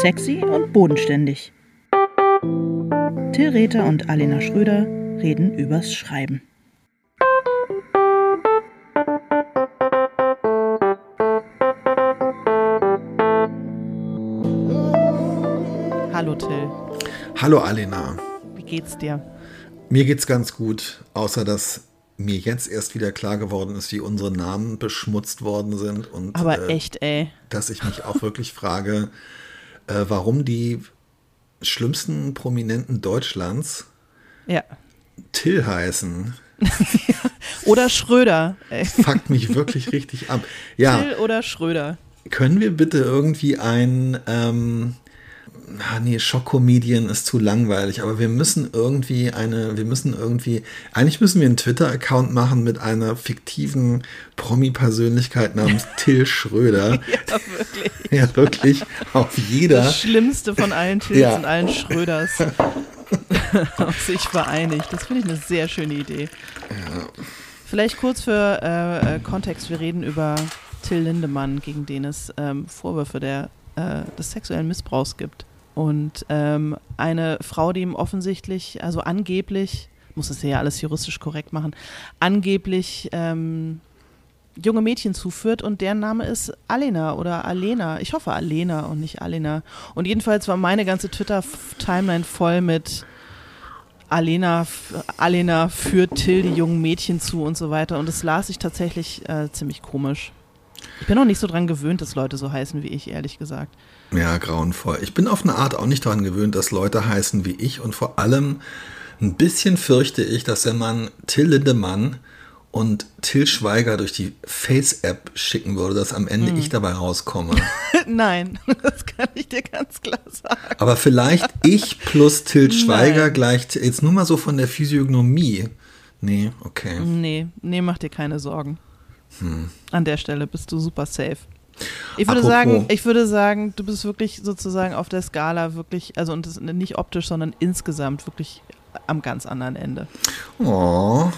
Sexy und bodenständig. Till Rether und Alena Schröder reden übers Schreiben. Hallo Till, Hallo Alena. wie geht's dir? Mir geht's ganz gut, außer dass mir jetzt erst wieder klar geworden ist, wie unsere Namen beschmutzt worden sind und Aber äh, echt, ey. dass ich mich auch wirklich frage, äh, warum die schlimmsten Prominenten Deutschlands Ja. Till heißen. Oder Schröder. Ey. Fuckt mich wirklich richtig ab. Ja, Till oder Schröder. können wir bitte irgendwie ein ähm, ah, nee, Schockkomedien ist zu langweilig, aber wir müssen irgendwie eine, wir müssen irgendwie, eigentlich müssen wir einen Twitter-Account machen mit einer fiktiven Promi-Persönlichkeit namens Till Schröder. Ja, wirklich. Ja, wirklich auf jeder. Das Schlimmste von allen Tills Ja. und allen Schröders auf sich vereinigt. Das finde ich eine sehr schöne Idee. Vielleicht kurz für äh, äh, Kontext. Wir reden über Till Lindemann, gegen den es ähm, Vorwürfe der, äh, des sexuellen Missbrauchs gibt. Und ähm, eine Frau, die ihm offensichtlich, also angeblich, muss es ja alles juristisch korrekt machen, angeblich ähm, junge Mädchen zuführt und deren Name ist Alena oder Alena. Ich hoffe Alena und nicht Alena. Und jedenfalls war meine ganze Twitter-Timeline voll mit Alena, Alena führt Till die jungen Mädchen zu und so weiter. Und das las ich tatsächlich äh, ziemlich komisch. Ich bin noch nicht so dran gewöhnt, dass Leute so heißen wie ich, ehrlich gesagt. Ja, grauenvoll. Ich bin auf eine Art auch nicht daran gewöhnt, dass Leute heißen wie ich und vor allem ein bisschen fürchte ich, dass wenn man Till Lindemann und Till Schweiger durch die Face-App schicken würde, dass am Ende ich dabei rauskomme. Nein, das kann ich dir ganz klar sagen. Aber vielleicht ich plus Till Schweiger Nein. gleich, jetzt nur mal so von der Physiognomie. Nee, okay. Nee, nee, mach dir keine Sorgen. An der Stelle bist du super safe. Ich würde Apropos. sagen, ich würde sagen, du bist wirklich sozusagen auf der Skala wirklich, also und das nicht optisch, sondern insgesamt wirklich am ganz anderen Ende. Oh.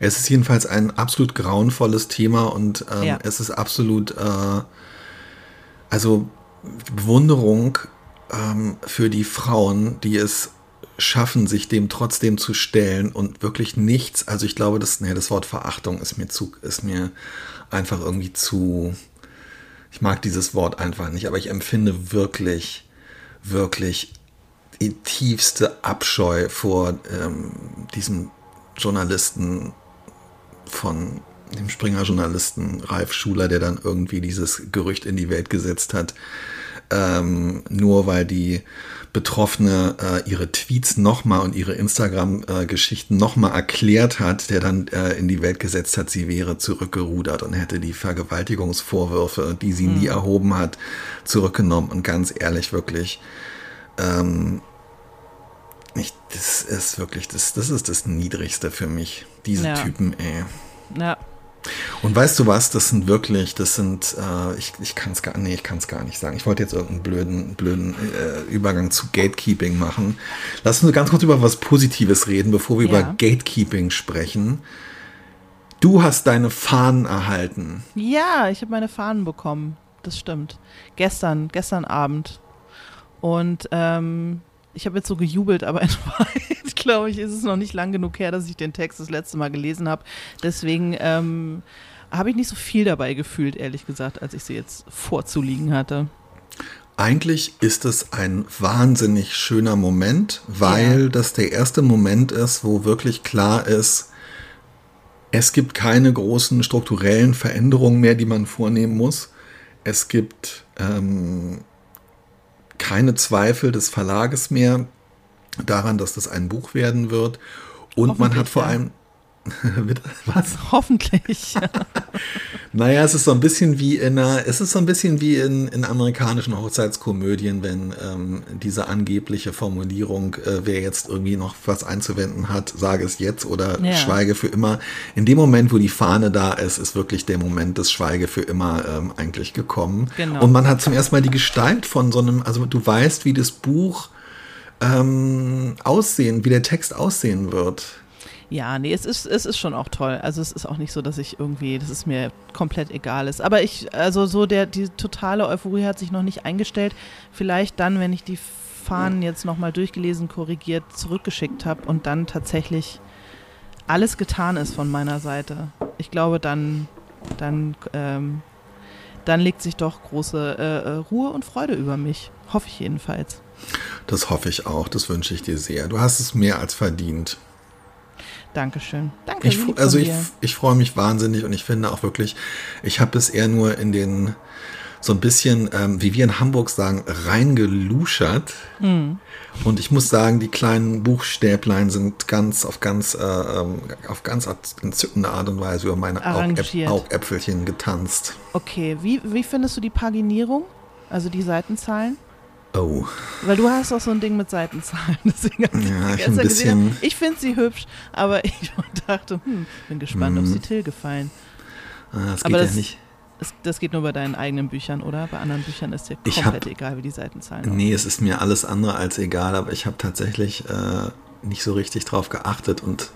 Es ist jedenfalls ein absolut grauenvolles Thema und ähm, Ja. es ist absolut, äh, also Bewunderung ähm, für die Frauen, die es schaffen, sich dem trotzdem zu stellen und wirklich nichts, also ich glaube, das, nee, das Wort Verachtung ist mir zu, ist mir einfach irgendwie zu, ich mag dieses Wort einfach nicht, aber ich empfinde wirklich, wirklich die tiefste Abscheu vor ähm, diesem Journalisten von dem Springer-Journalisten Ralf Schuler, der dann irgendwie dieses Gerücht in die Welt gesetzt hat, ähm, nur weil die Betroffene äh, ihre Tweets nochmal und ihre Instagram-Geschichten nochmal erklärt hat, der dann äh, in die Welt gesetzt hat, sie wäre zurückgerudert und hätte die Vergewaltigungsvorwürfe, die sie nie erhoben hat, zurückgenommen. Und ganz ehrlich, wirklich, ähm, ich, das ist wirklich, das, das ist das Niedrigste für mich. Diese Ja. Typen, ey. Ja, Und weißt du was, das sind wirklich, das sind, äh, ich, ich kann es gar, nee, ich kann es gar nicht sagen. Ich wollte jetzt irgendeinen blöden, blöden äh, Übergang zu Gatekeeping machen. Lass uns ganz kurz über was Positives reden, bevor wir Ja. über Gatekeeping sprechen. Du hast deine Fahnen erhalten. ja, ich habe meine Fahnen bekommen. Das stimmt. Gestern, gestern Abend. Und ähm, ich habe jetzt so gejubelt, aber in Wahrheit, glaube ich, ist es noch nicht lang genug her, dass ich den Text das letzte Mal gelesen habe. Deswegen ähm, habe ich nicht so viel dabei gefühlt, ehrlich gesagt, als ich sie jetzt vorzuliegen hatte. Eigentlich ist es ein wahnsinnig schöner Moment, weil das der erste Moment ist, wo wirklich klar ist, es gibt keine großen strukturellen Veränderungen mehr, die man vornehmen muss. Es gibt ähm, keine Zweifel des Verlages mehr daran, dass das ein Buch werden wird. Und man hat vor allem. Was? Hoffentlich. Naja, es ist so ein bisschen wie in einer, es ist so ein bisschen wie in, in amerikanischen Hochzeitskomödien, wenn ähm, diese angebliche Formulierung, äh, wer jetzt irgendwie noch was einzuwenden hat, sage es jetzt oder Ja. schweige für immer. In dem Moment, wo die Fahne da ist, ist wirklich der Moment des Schweige für immer ähm, eigentlich gekommen. Genau. Und man hat zum ersten Mal die Gestalt von so einem, also du weißt, wie das Buch ähm, aussehen, wie der Text aussehen wird. Ja, nee, es ist, es ist schon auch toll. Also es ist auch nicht so, dass ich irgendwie, dass es mir komplett egal ist. Aber ich, also so der, die totale Euphorie hat sich noch nicht eingestellt. Vielleicht dann, wenn ich die Fahnen jetzt nochmal durchgelesen, korrigiert, zurückgeschickt habe und dann tatsächlich alles getan ist von meiner Seite. Ich glaube, dann, dann, ähm, dann legt sich doch große äh, äh Ruhe und Freude über mich. Hoffe ich jedenfalls. Das hoffe ich auch. Das wünsche ich dir sehr. Du hast es mehr als verdient. Dankeschön. Danke. Ich, also ich, ich freue mich wahnsinnig und ich finde auch wirklich, ich habe es eher nur in den so ein bisschen, ähm, wie wir in Hamburg sagen, reingeluschert. Mhm. Und ich muss sagen, die kleinen Buchstäblein sind ganz auf ganz äh, ähm, auf ganz entzückende Art und Weise über meine Augäp Augäpfelchen getanzt. Okay, wie, wie findest du die Paginierung? Also die Seitenzahlen? Oh. Weil du hast auch so ein Ding mit Seitenzahlen. Deswegen ja, ich, ein bisschen ich finde sie hübsch, aber ich dachte, hm, bin gespannt, mhm. ob sie Till gefallen. Ah, das aber geht das, ja nicht. Das, das, geht nur bei deinen eigenen Büchern, oder? Bei anderen Büchern ist dir komplett hab, egal, wie die Seitenzahlen sind. Nee, es ist mir alles andere als egal, aber ich habe tatsächlich äh, nicht so richtig drauf geachtet und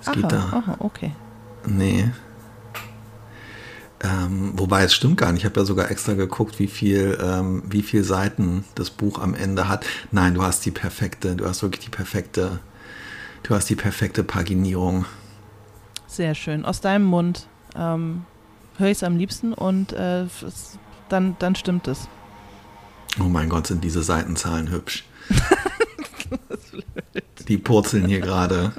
es aha, geht da. Aha, okay. Nee. Ähm, wobei es stimmt gar nicht. Ich habe ja sogar extra geguckt, wie viel, ähm, wie viel Seiten das Buch am Ende hat. Nein, du hast die perfekte, du hast wirklich die perfekte, du hast die perfekte Paginierung. Sehr schön. Aus deinem Mund ähm, höre ich es am liebsten und äh, dann, dann stimmt es. Oh mein Gott, sind diese Seitenzahlen hübsch. die purzeln hier gerade,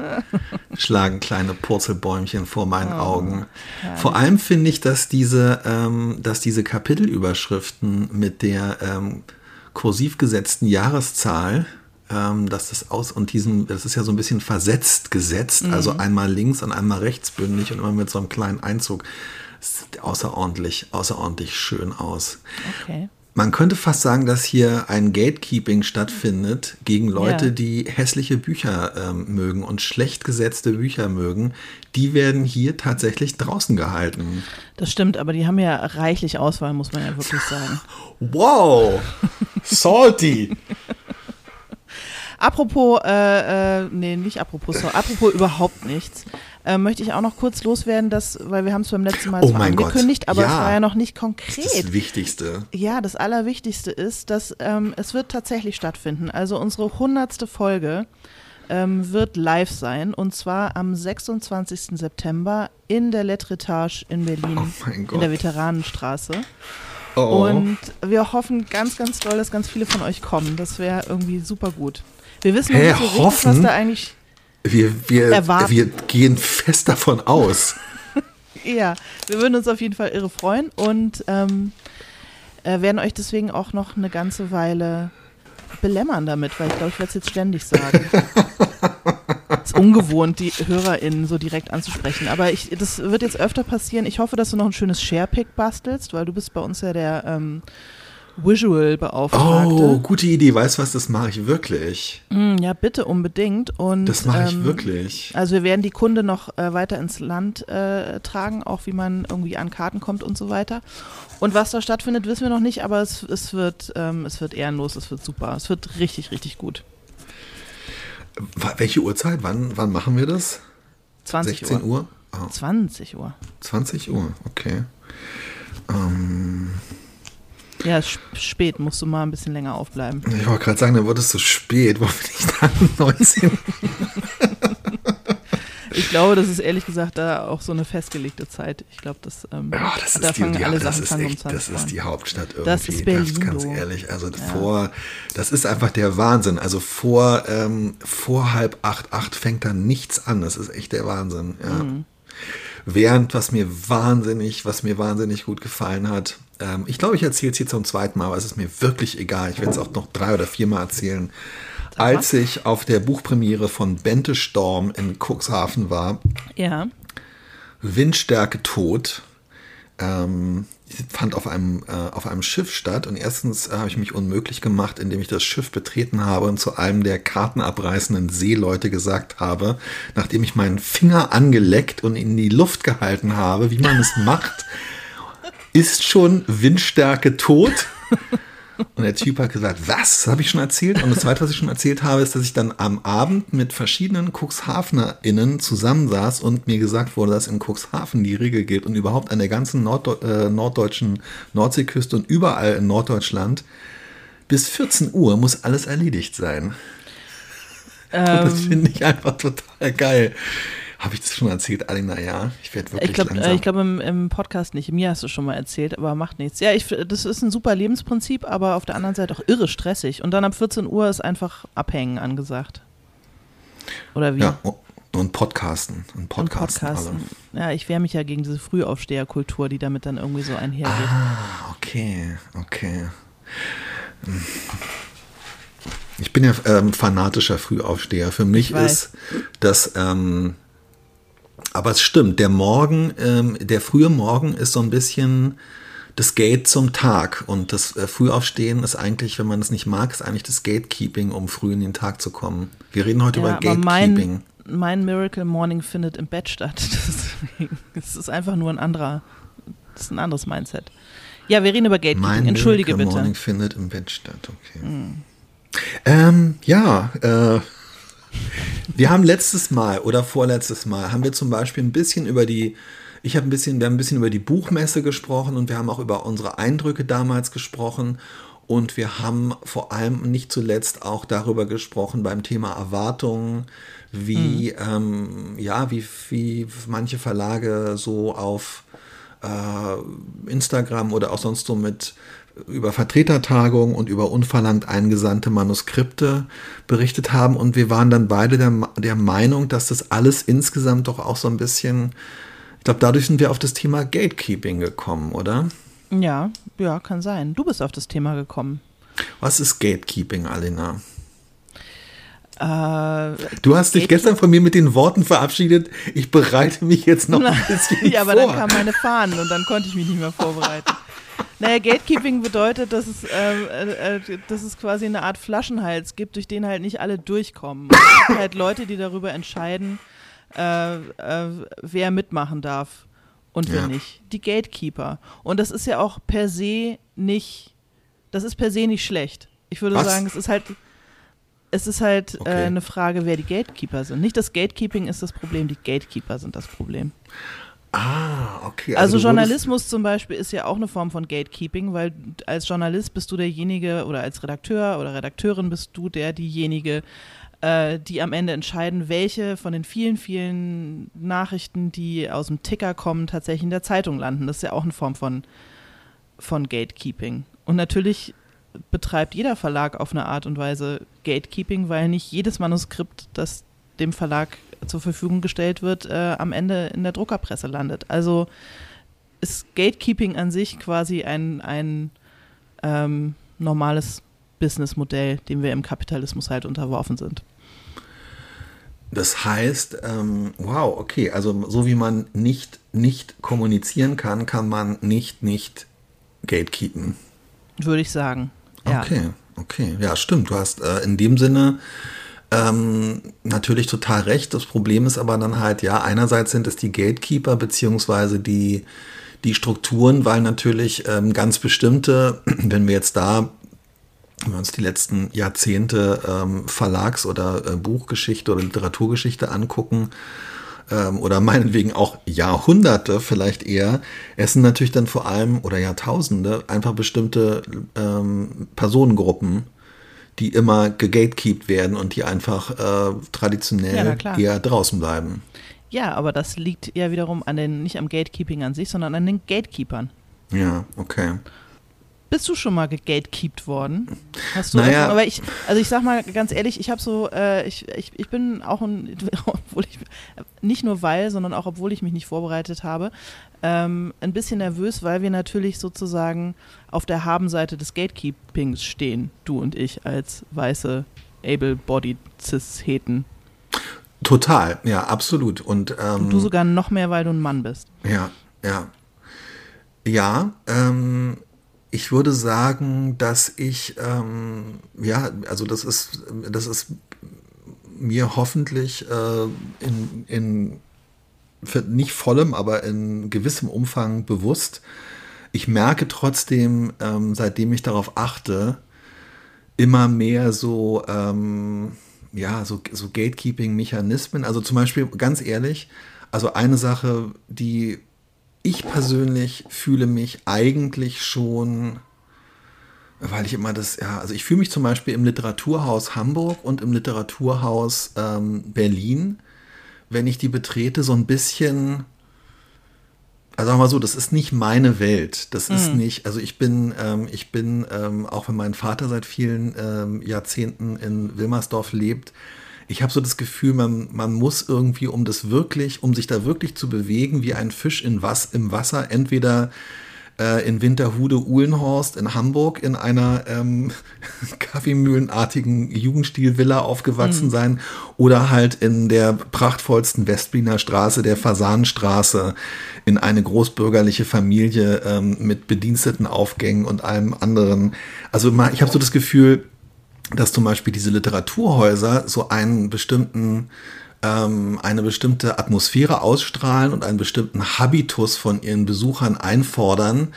schlagen kleine Purzelbäumchen vor meinen oh, Augen. Herrlich. Vor allem finde ich, dass diese, ähm, dass diese Kapitelüberschriften mit der ähm, kursiv gesetzten Jahreszahl ähm, dass das aus und diesem, das ist ja so ein bisschen versetzt gesetzt, mhm. also einmal links und einmal rechtsbündig und immer mit so einem kleinen Einzug. Das sieht außerordentlich, außerordentlich schön aus. Okay. Man könnte fast sagen, dass hier ein Gatekeeping stattfindet gegen Leute, ja. die hässliche Bücher ähm, mögen und schlecht gesetzte Bücher mögen. Die werden hier tatsächlich draußen gehalten. Das stimmt, aber die haben ja reichlich Auswahl, muss man ja wirklich sagen. Wow! Salty! apropos, äh, äh, nee, nicht apropos, so, apropos überhaupt nichts äh, möchte ich auch noch kurz loswerden, dass, weil wir haben es beim letzten Mal oh zwar angekündigt, Gott. aber ja. es war ja noch nicht konkret. Das, das Wichtigste. Ja, das Allerwichtigste ist, dass ähm, es wird tatsächlich stattfinden. Also unsere hundertste Folge ähm, wird live sein und zwar am 26. September in der Letretage in Berlin, oh in der Veteranenstraße. Oh. Und wir hoffen ganz, ganz doll, dass ganz viele von euch kommen. Das wäre irgendwie super gut. Wir wissen noch hey, nicht so richtig, was da eigentlich wir, wir, wir gehen fest davon aus. ja, wir würden uns auf jeden Fall irre freuen und ähm, äh, werden euch deswegen auch noch eine ganze Weile belämmern damit, weil ich glaube, ich werde es jetzt ständig sagen. ist ungewohnt, die HörerInnen so direkt anzusprechen. Aber ich, das wird jetzt öfter passieren. Ich hoffe, dass du noch ein schönes Sharepick bastelst, weil du bist bei uns ja der ähm, Visual-Beauftragte. Oh, gute Idee. Weißt du was, das mache ich wirklich. Mm, ja, bitte unbedingt. Und, das mache ich ähm, wirklich. Also wir werden die Kunde noch äh, weiter ins Land äh, tragen, auch wie man irgendwie an Karten kommt und so weiter. Und was da stattfindet, wissen wir noch nicht, aber es, es, wird, ähm, es wird ehrenlos, es wird super. Es wird richtig, richtig gut. Welche Uhrzeit? Wann, wann machen wir das? 20 16 Uhr. Uhr? Oh. 20 Uhr. 20 Uhr, okay. Ähm. Ja, spät, musst du mal ein bisschen länger aufbleiben. Ich wollte gerade sagen, dann wurde es so spät. Wo bin ich dann? 19? ich glaube, das ist ehrlich gesagt da auch so eine festgelegte Zeit. Ich glaube, das, ähm, ja, das da fangen die, alle das Sachen ist echt, um Das ist die Hauptstadt irgendwie. Das ist Berlin. Das ganz ehrlich. Also ja. vor, das ist einfach der Wahnsinn. Also vor, ähm, vor halb acht, acht fängt da nichts an. Das ist echt der Wahnsinn. Ja. Mhm. Während, was mir wahnsinnig, was mir wahnsinnig gut gefallen hat, ähm, ich glaube, ich erzähle es hier zum zweiten Mal, aber es ist mir wirklich egal. Ich werde es auch noch drei oder vier Mal erzählen. Als ich auf der Buchpremiere von Bente Storm in Cuxhaven war, ja. Windstärke tot, ähm, fand auf einem, äh, auf einem Schiff statt. Und erstens äh, habe ich mich unmöglich gemacht, indem ich das Schiff betreten habe und zu einem der kartenabreißenden Seeleute gesagt habe, nachdem ich meinen Finger angeleckt und in die Luft gehalten habe, wie man es macht, ist schon Windstärke tot. Und der Typ hat gesagt, was? Das habe ich schon erzählt. Und das zweite, was ich schon erzählt habe, ist, dass ich dann am Abend mit verschiedenen CuxhavenerInnen zusammensaß und mir gesagt wurde, dass in Cuxhaven die Regel gilt und überhaupt an der ganzen Norddeu äh, norddeutschen Nordseeküste und überall in Norddeutschland bis 14 Uhr muss alles erledigt sein. Ähm, das finde ich einfach total geil. Habe ich das schon erzählt, Alina? Ja, ich werde wirklich Ich glaube, äh, ich glaube im, im, Podcast nicht. Mir hast du schon mal erzählt, aber macht nichts. Ja, ich, das ist ein super Lebensprinzip, aber auf der anderen Seite auch irre stressig. Und dann ab 14 Uhr ist einfach Abhängen angesagt. Oder wie? Ja, und Podcasten. Und Podcasten. Und Podcasten. Ja, ich wehre mich ja gegen diese Frühaufsteherkultur, die damit dann irgendwie so einhergeht. Ah, okay, okay. Ich bin ja ähm, fanatischer Frühaufsteher. Für mich ist das, ähm, aber es stimmt, der Morgen, ähm, der frühe Morgen ist so ein bisschen das Gate zum Tag. Und das äh, Frühaufstehen ist eigentlich, wenn man es nicht mag, ist eigentlich das Gatekeeping, um früh in den Tag zu kommen. Wir reden heute ja, über Gatekeeping. Mein, mein, Miracle Morning findet im Bett statt. Es ist einfach nur ein anderer, das ist ein anderes Mindset. Ja, wir reden über Gatekeeping. Mein Entschuldige Miracle bitte. Morning findet im Bett statt, okay. Hm. Ähm, ja, äh, wir haben letztes Mal oder vorletztes Mal haben wir zum Beispiel ein bisschen über die, ich habe ein bisschen, wir haben ein bisschen über die Buchmesse gesprochen und wir haben auch über unsere Eindrücke damals gesprochen und wir haben vor allem nicht zuletzt auch darüber gesprochen beim Thema Erwartungen, wie, mhm. ähm, ja, wie, wie manche Verlage so auf äh, Instagram oder auch sonst so mit über Vertretertagungen und über unverlangt eingesandte Manuskripte berichtet haben. Und wir waren dann beide der, der Meinung, dass das alles insgesamt doch auch so ein bisschen, ich glaube, dadurch sind wir auf das Thema Gatekeeping gekommen, oder? Ja, ja, kann sein. Du bist auf das Thema gekommen. Was ist Gatekeeping, Alina? Äh, du hast dich gestern von mir mit den Worten verabschiedet, ich bereite mich jetzt noch ein bisschen Ja, aber vor. dann kamen meine Fahnen und dann konnte ich mich nicht mehr vorbereiten. Naja, Gatekeeping bedeutet, dass es, äh, äh, dass es quasi eine Art Flaschenhals gibt, durch den halt nicht alle durchkommen. es gibt halt Leute, die darüber entscheiden, äh, äh, wer mitmachen darf und wer ja. nicht. Die Gatekeeper. Und das ist ja auch per se nicht, das ist per se nicht schlecht. Ich würde Was? sagen, es ist halt, es ist halt äh, okay. eine Frage, wer die Gatekeeper sind. Nicht das Gatekeeping ist das Problem, die Gatekeeper sind das Problem. Ah, okay. Also, also Journalismus zum Beispiel ist ja auch eine Form von Gatekeeping, weil als Journalist bist du derjenige oder als Redakteur oder Redakteurin bist du der diejenige, äh, die am Ende entscheiden, welche von den vielen, vielen Nachrichten, die aus dem Ticker kommen, tatsächlich in der Zeitung landen. Das ist ja auch eine Form von, von Gatekeeping. Und natürlich betreibt jeder Verlag auf eine Art und Weise Gatekeeping, weil nicht jedes Manuskript, das dem Verlag zur Verfügung gestellt wird, äh, am Ende in der Druckerpresse landet. Also ist Gatekeeping an sich quasi ein, ein ähm, normales Businessmodell, dem wir im Kapitalismus halt unterworfen sind. Das heißt, ähm, wow, okay, also so wie man nicht, nicht kommunizieren kann, kann man nicht, nicht gatekeepen. Würde ich sagen. Ja. Okay, okay. Ja, stimmt. Du hast äh, in dem Sinne ähm, natürlich total recht. Das Problem ist aber dann halt, ja, einerseits sind es die Gatekeeper beziehungsweise die, die Strukturen, weil natürlich ähm, ganz bestimmte, wenn wir jetzt da wenn wir uns die letzten Jahrzehnte ähm, Verlags- oder äh, Buchgeschichte oder Literaturgeschichte angucken, ähm, oder meinetwegen auch Jahrhunderte vielleicht eher, es sind natürlich dann vor allem oder Jahrtausende einfach bestimmte ähm, Personengruppen, die immer gegatekeept werden und die einfach äh, traditionell ja, eher draußen bleiben. Ja, aber das liegt ja wiederum an den, nicht am Gatekeeping an sich, sondern an den Gatekeepern. Ja, okay. Bist du schon mal gegatekeept worden? Hast du naja. Aber ich, also ich sag mal ganz ehrlich, ich habe so, äh, ich, ich, ich bin auch ein, obwohl ich, nicht nur weil, sondern auch obwohl ich mich nicht vorbereitet habe, ähm, ein bisschen nervös, weil wir natürlich sozusagen auf der Habenseite des Gatekeepings stehen, du und ich als weiße, able-bodied Cis-Heten. Total, ja, absolut. Und, ähm, und du sogar noch mehr, weil du ein Mann bist. Ja, ja. Ja, ähm, ich würde sagen, dass ich, ähm, ja, also das ist, das ist mir hoffentlich äh, in, in nicht vollem, aber in gewissem Umfang bewusst. ich merke trotzdem, ähm, seitdem ich darauf achte, immer mehr so, ähm, ja, so, so Gatekeeping-Mechanismen. Also zum Beispiel, ganz ehrlich, also eine Sache, die ich persönlich fühle mich eigentlich schon, weil ich immer das, ja, also ich fühle mich zum Beispiel im Literaturhaus Hamburg und im Literaturhaus ähm, Berlin, wenn ich die betrete, so ein bisschen also sagen wir mal so, das ist nicht meine Welt. Das ist mhm. nicht, also ich bin, ähm, ich bin, ähm, auch wenn mein Vater seit vielen ähm, Jahrzehnten in Wilmersdorf lebt, ich habe so das Gefühl, man, man muss irgendwie, um das wirklich, um sich da wirklich zu bewegen, wie ein Fisch in was, im Wasser, entweder äh, in Winterhude Uhlenhorst in Hamburg in einer ähm, Kaffeemühlenartigen Jugendstilvilla aufgewachsen mhm. sein oder halt in der prachtvollsten Westberliner Straße, der Fasanenstraße, in eine großbürgerliche Familie ähm, mit bediensteten Aufgängen und allem anderen. Also ich habe so das Gefühl, dass zum Beispiel diese Literaturhäuser so einen bestimmten ähm, eine bestimmte Atmosphäre ausstrahlen und einen bestimmten Habitus von ihren Besuchern einfordern,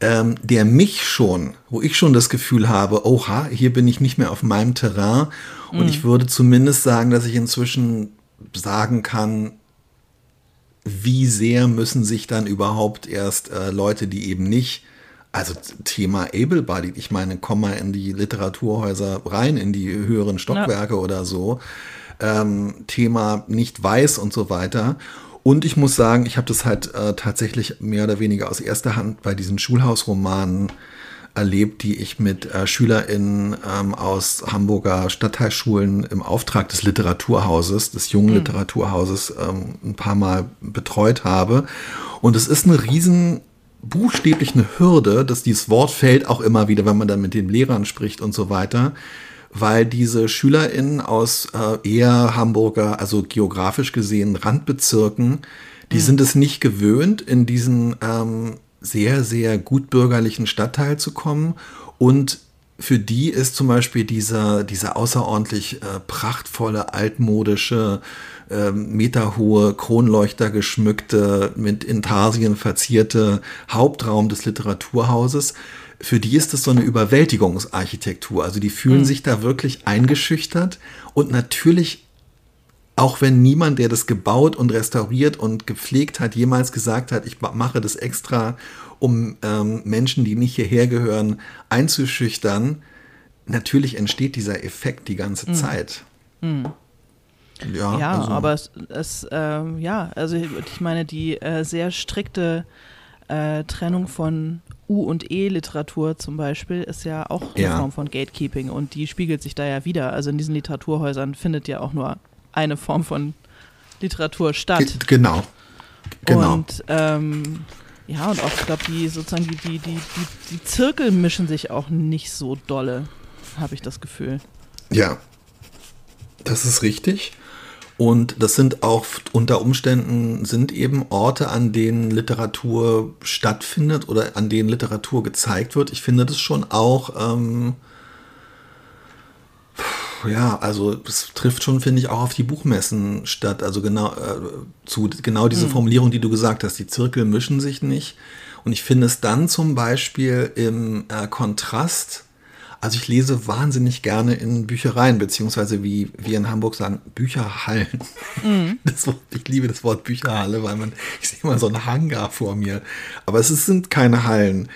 ähm, der mich schon, wo ich schon das Gefühl habe, oha, hier bin ich nicht mehr auf meinem Terrain. Und mhm. ich würde zumindest sagen, dass ich inzwischen sagen kann, wie sehr müssen sich dann überhaupt erst äh, Leute, die eben nicht, also Thema able-bodied, ich meine, komm mal in die Literaturhäuser rein, in die höheren Stockwerke ja. oder so, ähm, Thema nicht weiß und so weiter. Und ich muss sagen, ich habe das halt äh, tatsächlich mehr oder weniger aus erster Hand bei diesen Schulhausromanen erlebt, die ich mit äh, SchülerInnen ähm, aus Hamburger Stadtteilschulen im Auftrag des Literaturhauses, des jungen mhm. Literaturhauses, ähm, ein paar Mal betreut habe. Und es ist eine riesen buchstäblich eine Hürde, dass dieses Wort fällt auch immer wieder, wenn man dann mit den Lehrern spricht und so weiter weil diese SchülerInnen aus äh, eher Hamburger, also geografisch gesehen Randbezirken, die mhm. sind es nicht gewöhnt, in diesen ähm, sehr, sehr gutbürgerlichen Stadtteil zu kommen. Und für die ist zum Beispiel dieser, dieser außerordentlich äh, prachtvolle, altmodische, äh, meterhohe, Kronleuchter geschmückte, mit Intarsien verzierte Hauptraum des Literaturhauses für die ist das so eine Überwältigungsarchitektur. Also die fühlen mhm. sich da wirklich eingeschüchtert und natürlich auch wenn niemand, der das gebaut und restauriert und gepflegt hat, jemals gesagt hat, ich mache das extra, um ähm, Menschen, die nicht hierher gehören, einzuschüchtern, natürlich entsteht dieser Effekt die ganze mhm. Zeit. Mhm. Ja, ja also. aber es, es äh, ja, also ich meine, die äh, sehr strikte äh, Trennung von U- und E-Literatur zum Beispiel ist ja auch eine ja. Form von Gatekeeping und die spiegelt sich da ja wieder. Also in diesen Literaturhäusern findet ja auch nur eine Form von Literatur statt. G genau. genau. Und ähm, ja, und auch, ich glaube, die sozusagen die, die, die, die, die Zirkel mischen sich auch nicht so dolle, habe ich das Gefühl. Ja, das ist richtig. Und das sind auch unter Umständen sind eben Orte, an denen Literatur stattfindet oder an denen Literatur gezeigt wird. Ich finde das schon auch, ähm, ja, also es trifft schon, finde ich, auch auf die Buchmessen statt. Also genau äh, zu genau diese mhm. Formulierung, die du gesagt hast, die Zirkel mischen sich nicht. Und ich finde es dann zum Beispiel im äh, Kontrast also ich lese wahnsinnig gerne in Büchereien, beziehungsweise wie wir in Hamburg sagen, Bücherhallen. Mhm. Das, ich liebe das Wort Bücherhalle, weil man, ich sehe immer so einen Hangar vor mir. Aber es sind keine Hallen.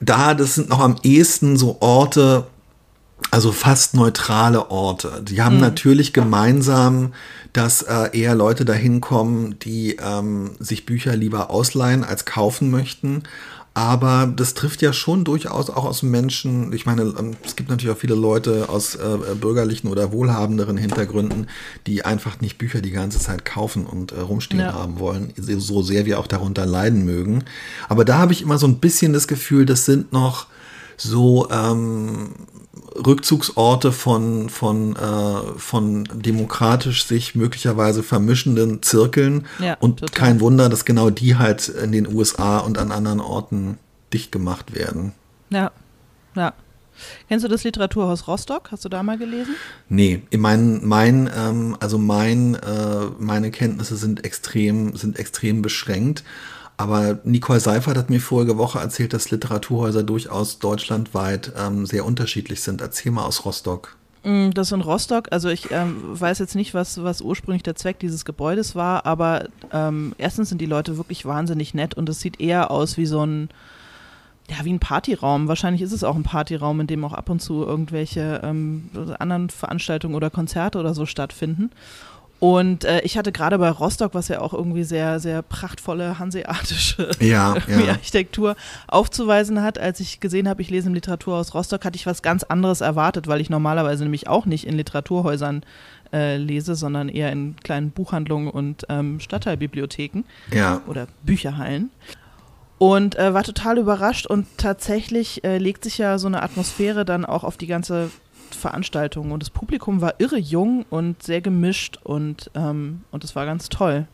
Da, das sind noch am ehesten so Orte, also fast neutrale Orte. Die haben mhm. natürlich gemeinsam, dass äh, eher Leute dahin kommen, die ähm, sich Bücher lieber ausleihen als kaufen möchten. Aber das trifft ja schon durchaus auch aus Menschen. Ich meine, ähm, es gibt natürlich auch viele Leute aus äh, bürgerlichen oder wohlhabenderen Hintergründen, die einfach nicht Bücher die ganze Zeit kaufen und äh, rumstehen ja. haben wollen, so sehr wir auch darunter leiden mögen. Aber da habe ich immer so ein bisschen das Gefühl, das sind noch so ähm, Rückzugsorte von, von, äh, von demokratisch sich möglicherweise vermischenden Zirkeln. Ja, und total. kein Wunder, dass genau die halt in den USA und an anderen Orten dicht gemacht werden. Ja, ja. Kennst du das Literaturhaus Rostock? Hast du da mal gelesen? Nee, mein, mein, ähm, also mein, äh, meine Kenntnisse sind extrem, sind extrem beschränkt. Aber Nicole Seifert hat mir vorige Woche erzählt, dass Literaturhäuser durchaus deutschlandweit ähm, sehr unterschiedlich sind. Erzähl mal aus Rostock. Mm, das in Rostock, also ich ähm, weiß jetzt nicht, was, was ursprünglich der Zweck dieses Gebäudes war, aber ähm, erstens sind die Leute wirklich wahnsinnig nett und es sieht eher aus wie so ein, ja, wie ein Partyraum. Wahrscheinlich ist es auch ein Partyraum, in dem auch ab und zu irgendwelche ähm, anderen Veranstaltungen oder Konzerte oder so stattfinden. Und äh, ich hatte gerade bei Rostock, was ja auch irgendwie sehr, sehr prachtvolle hanseatische ja, ja. Architektur aufzuweisen hat, als ich gesehen habe, ich lese im Literaturhaus Rostock, hatte ich was ganz anderes erwartet, weil ich normalerweise nämlich auch nicht in Literaturhäusern äh, lese, sondern eher in kleinen Buchhandlungen und ähm, Stadtteilbibliotheken ja. oder Bücherhallen. Und äh, war total überrascht und tatsächlich äh, legt sich ja so eine Atmosphäre dann auch auf die ganze Veranstaltung und das Publikum war irre jung und sehr gemischt und ähm, und es war ganz toll.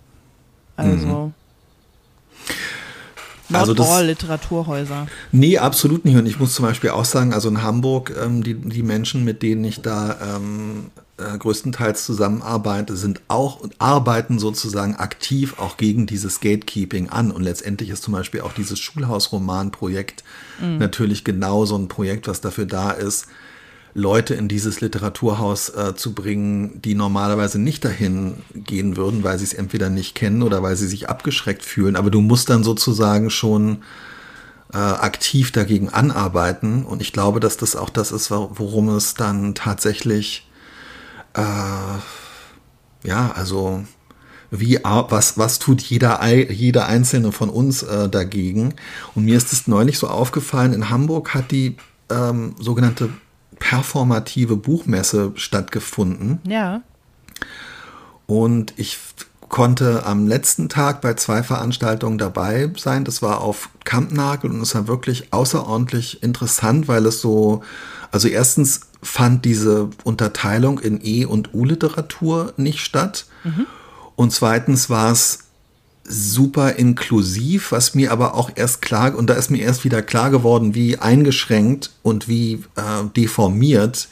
Also mhm. Not also das, all Literaturhäuser. Nee, absolut nicht. Und ich muss zum Beispiel auch sagen, also in Hamburg, ähm, die, die Menschen, mit denen ich da ähm, äh, größtenteils zusammenarbeite, sind auch und arbeiten sozusagen aktiv auch gegen dieses Gatekeeping an. Und letztendlich ist zum Beispiel auch dieses Schulhausroman-Projekt mhm. natürlich genau so ein Projekt, was dafür da ist, Leute in dieses Literaturhaus äh, zu bringen, die normalerweise nicht dahin gehen würden, weil sie es entweder nicht kennen oder weil sie sich abgeschreckt fühlen. Aber du musst dann sozusagen schon äh, aktiv dagegen anarbeiten. Und ich glaube, dass das auch das ist, worum es dann tatsächlich, äh, ja, also wie was was tut jeder jeder einzelne von uns äh, dagegen und mir ist es neulich so aufgefallen in Hamburg hat die ähm, sogenannte performative Buchmesse stattgefunden. Ja. Und ich konnte am letzten Tag bei zwei Veranstaltungen dabei sein. Das war auf Kampnagel und es war wirklich außerordentlich interessant, weil es so, also erstens fand diese Unterteilung in E- und U-Literatur nicht statt. Mhm. Und zweitens war es super inklusiv, was mir aber auch erst klar, und da ist mir erst wieder klar geworden, wie eingeschränkt und wie äh, deformiert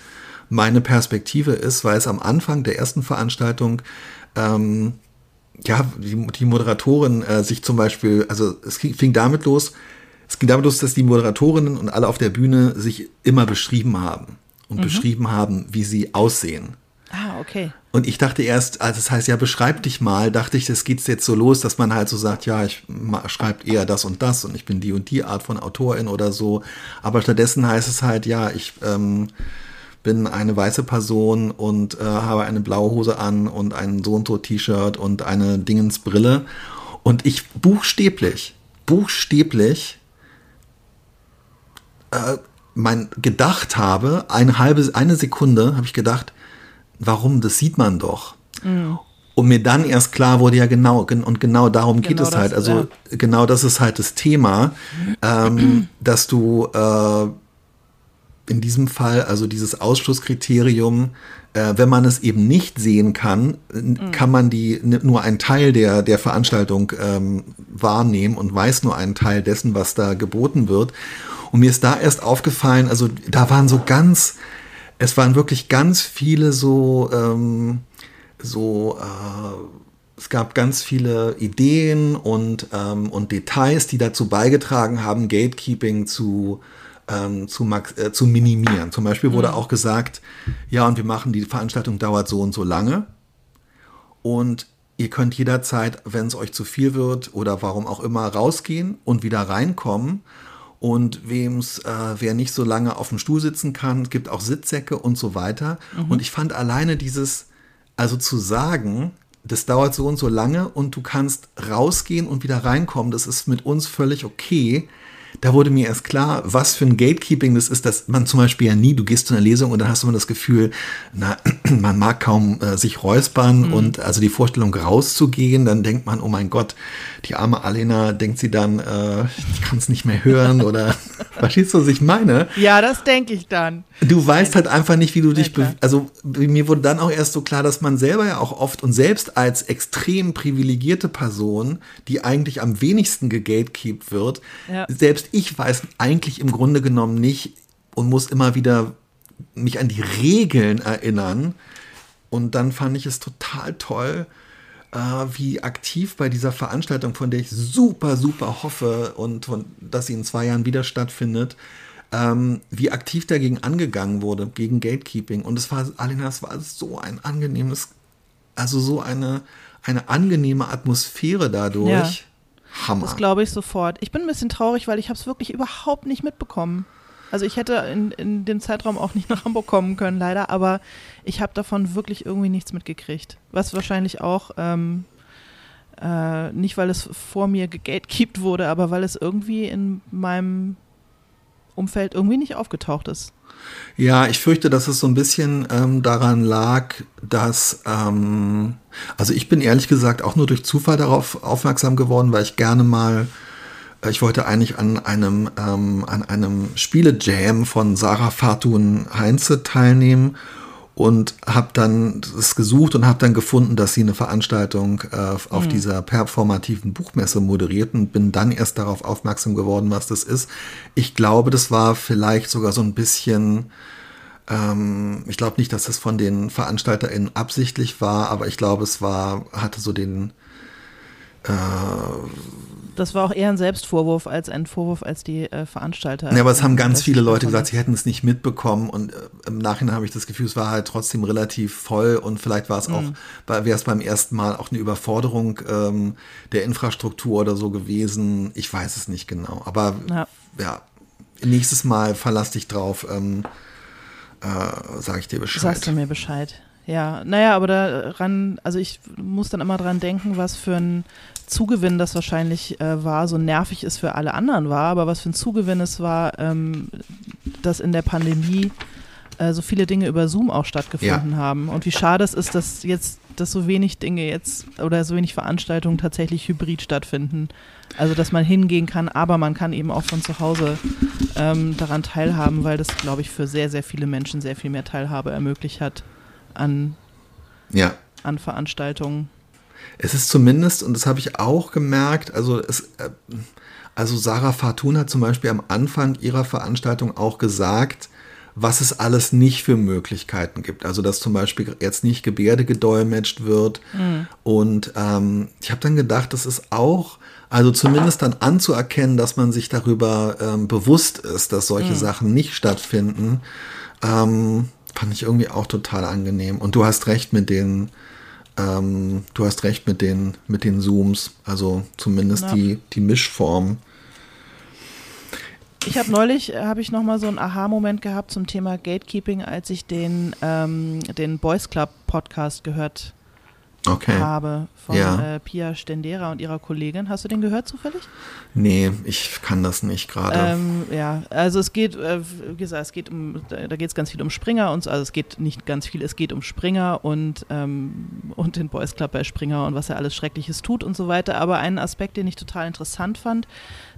meine Perspektive ist, weil es am Anfang der ersten Veranstaltung ähm, ja, die, die Moderatorin äh, sich zum Beispiel, also es fing damit los, es ging damit los, dass die Moderatorinnen und alle auf der Bühne sich immer beschrieben haben und mhm. beschrieben haben, wie sie aussehen. Ah, okay. Und ich dachte erst, also das heißt ja, beschreib dich mal, dachte ich, das geht jetzt so los, dass man halt so sagt, ja, ich schreibe eher das und das und ich bin die und die Art von Autorin oder so. Aber stattdessen heißt es halt, ja, ich ähm, bin eine weiße Person und äh, habe eine blaue Hose an und ein so und so T-Shirt und eine Dingensbrille. Und ich buchstäblich, buchstäblich äh, mein gedacht habe, eine halbe, eine Sekunde habe ich gedacht, warum, das sieht man doch. Mhm. Und mir dann erst klar wurde, ja genau, und genau darum geht genau es halt. Also ja. genau das ist halt das Thema, ähm, dass du äh, in diesem Fall, also dieses Ausschlusskriterium, äh, wenn man es eben nicht sehen kann, mhm. kann man die nur einen Teil der, der Veranstaltung ähm, wahrnehmen und weiß nur einen Teil dessen, was da geboten wird. Und mir ist da erst aufgefallen, also da waren so ganz es waren wirklich ganz viele so, ähm, so, äh, es gab ganz viele Ideen und, ähm, und Details, die dazu beigetragen haben, Gatekeeping zu, ähm, zu, äh, zu minimieren. Zum Beispiel wurde mhm. auch gesagt, ja, und wir machen, die Veranstaltung dauert so und so lange. Und ihr könnt jederzeit, wenn es euch zu viel wird oder warum auch immer, rausgehen und wieder reinkommen und wem's, äh, wer nicht so lange auf dem Stuhl sitzen kann, gibt auch Sitzsäcke und so weiter. Mhm. Und ich fand alleine dieses, also zu sagen, das dauert so und so lange und du kannst rausgehen und wieder reinkommen, das ist mit uns völlig okay da wurde mir erst klar, was für ein Gatekeeping das ist, dass man zum Beispiel ja nie, du gehst zu einer Lesung und dann hast du immer das Gefühl, na, man mag kaum äh, sich räuspern mhm. und also die Vorstellung rauszugehen, dann denkt man, oh mein Gott, die arme Alena denkt sie dann, äh, ich kann es nicht mehr hören oder verstehst du, was ich meine? Ja, das denke ich dann. Du weißt halt einfach nicht, wie du dich, also mir wurde dann auch erst so klar, dass man selber ja auch oft und selbst als extrem privilegierte Person, die eigentlich am wenigsten gegatekeept wird, ja. selbst ich weiß eigentlich im Grunde genommen nicht und muss immer wieder mich an die Regeln erinnern. Und dann fand ich es total toll, wie aktiv bei dieser Veranstaltung, von der ich super, super hoffe und von, dass sie in zwei Jahren wieder stattfindet, ähm, wie aktiv dagegen angegangen wurde, gegen Gatekeeping. Und es war, Alina, es war so ein angenehmes, also so eine, eine angenehme Atmosphäre dadurch. Ja, Hammer. Das glaube ich sofort. Ich bin ein bisschen traurig, weil ich habe es wirklich überhaupt nicht mitbekommen. Also ich hätte in, in dem Zeitraum auch nicht nach Hamburg kommen können, leider, aber ich habe davon wirklich irgendwie nichts mitgekriegt. Was wahrscheinlich auch ähm, äh, nicht, weil es vor mir gegatekeept wurde, aber weil es irgendwie in meinem Umfeld irgendwie nicht aufgetaucht ist. Ja, ich fürchte, dass es so ein bisschen ähm, daran lag, dass, ähm, also ich bin ehrlich gesagt auch nur durch Zufall darauf aufmerksam geworden, weil ich gerne mal, äh, ich wollte eigentlich an einem, ähm, an einem Spiele-Jam von Sarah Fatun Heinze teilnehmen und habe dann es gesucht und habe dann gefunden, dass sie eine Veranstaltung äh, auf mhm. dieser performativen Buchmesse moderiert und bin dann erst darauf aufmerksam geworden, was das ist. Ich glaube, das war vielleicht sogar so ein bisschen, ähm, ich glaube nicht, dass das von den VeranstalterInnen absichtlich war, aber ich glaube, es war, hatte so den äh, das war auch eher ein Selbstvorwurf als ein Vorwurf als die äh, Veranstalter. Ja, aber es haben ganz viele Leute gesagt, sie hätten es nicht mitbekommen und äh, im Nachhinein habe ich das Gefühl, es war halt trotzdem relativ voll und vielleicht war es auch, mhm. wäre es beim ersten Mal auch eine Überforderung ähm, der Infrastruktur oder so gewesen. Ich weiß es nicht genau, aber ja, ja nächstes Mal verlass dich drauf, ähm, äh, sage ich dir Bescheid. Sagst du mir Bescheid. Ja, naja, aber daran, also ich muss dann immer dran denken, was für ein Zugewinn das wahrscheinlich äh, war, so nervig es für alle anderen war, aber was für ein Zugewinn es war, ähm, dass in der Pandemie äh, so viele Dinge über Zoom auch stattgefunden ja. haben. Und wie schade es ist, dass jetzt, dass so wenig Dinge jetzt oder so wenig Veranstaltungen tatsächlich hybrid stattfinden. Also dass man hingehen kann, aber man kann eben auch von zu Hause ähm, daran teilhaben, weil das, glaube ich, für sehr, sehr viele Menschen sehr viel mehr Teilhabe ermöglicht hat an, ja. an Veranstaltungen. Es ist zumindest, und das habe ich auch gemerkt, also es, äh, also Sarah Fatun hat zum Beispiel am Anfang ihrer Veranstaltung auch gesagt, was es alles nicht für Möglichkeiten gibt. Also dass zum Beispiel jetzt nicht Gebärde gedolmetscht wird. Mhm. Und ähm, ich habe dann gedacht, das ist auch, also zumindest dann anzuerkennen, dass man sich darüber ähm, bewusst ist, dass solche mhm. Sachen nicht stattfinden. Ähm, Fand ich irgendwie auch total angenehm. Und du hast recht mit den, ähm, du hast recht mit den, mit den Zooms, also zumindest ja. die, die Mischform. Ich habe neulich, äh, habe ich nochmal so einen Aha-Moment gehabt zum Thema Gatekeeping, als ich den, ähm, den Boys Club Podcast gehört okay. habe von ja. äh, Pia Stendera und ihrer Kollegin. Hast du den gehört zufällig? Nee, ich kann das nicht gerade. Ähm, ja, also es geht, äh, wie gesagt, es geht um, da geht es ganz viel um Springer und so, also es geht nicht ganz viel, es geht um Springer und, ähm, und den Boys Club bei Springer und was er alles Schreckliches tut und so weiter. Aber einen Aspekt, den ich total interessant fand,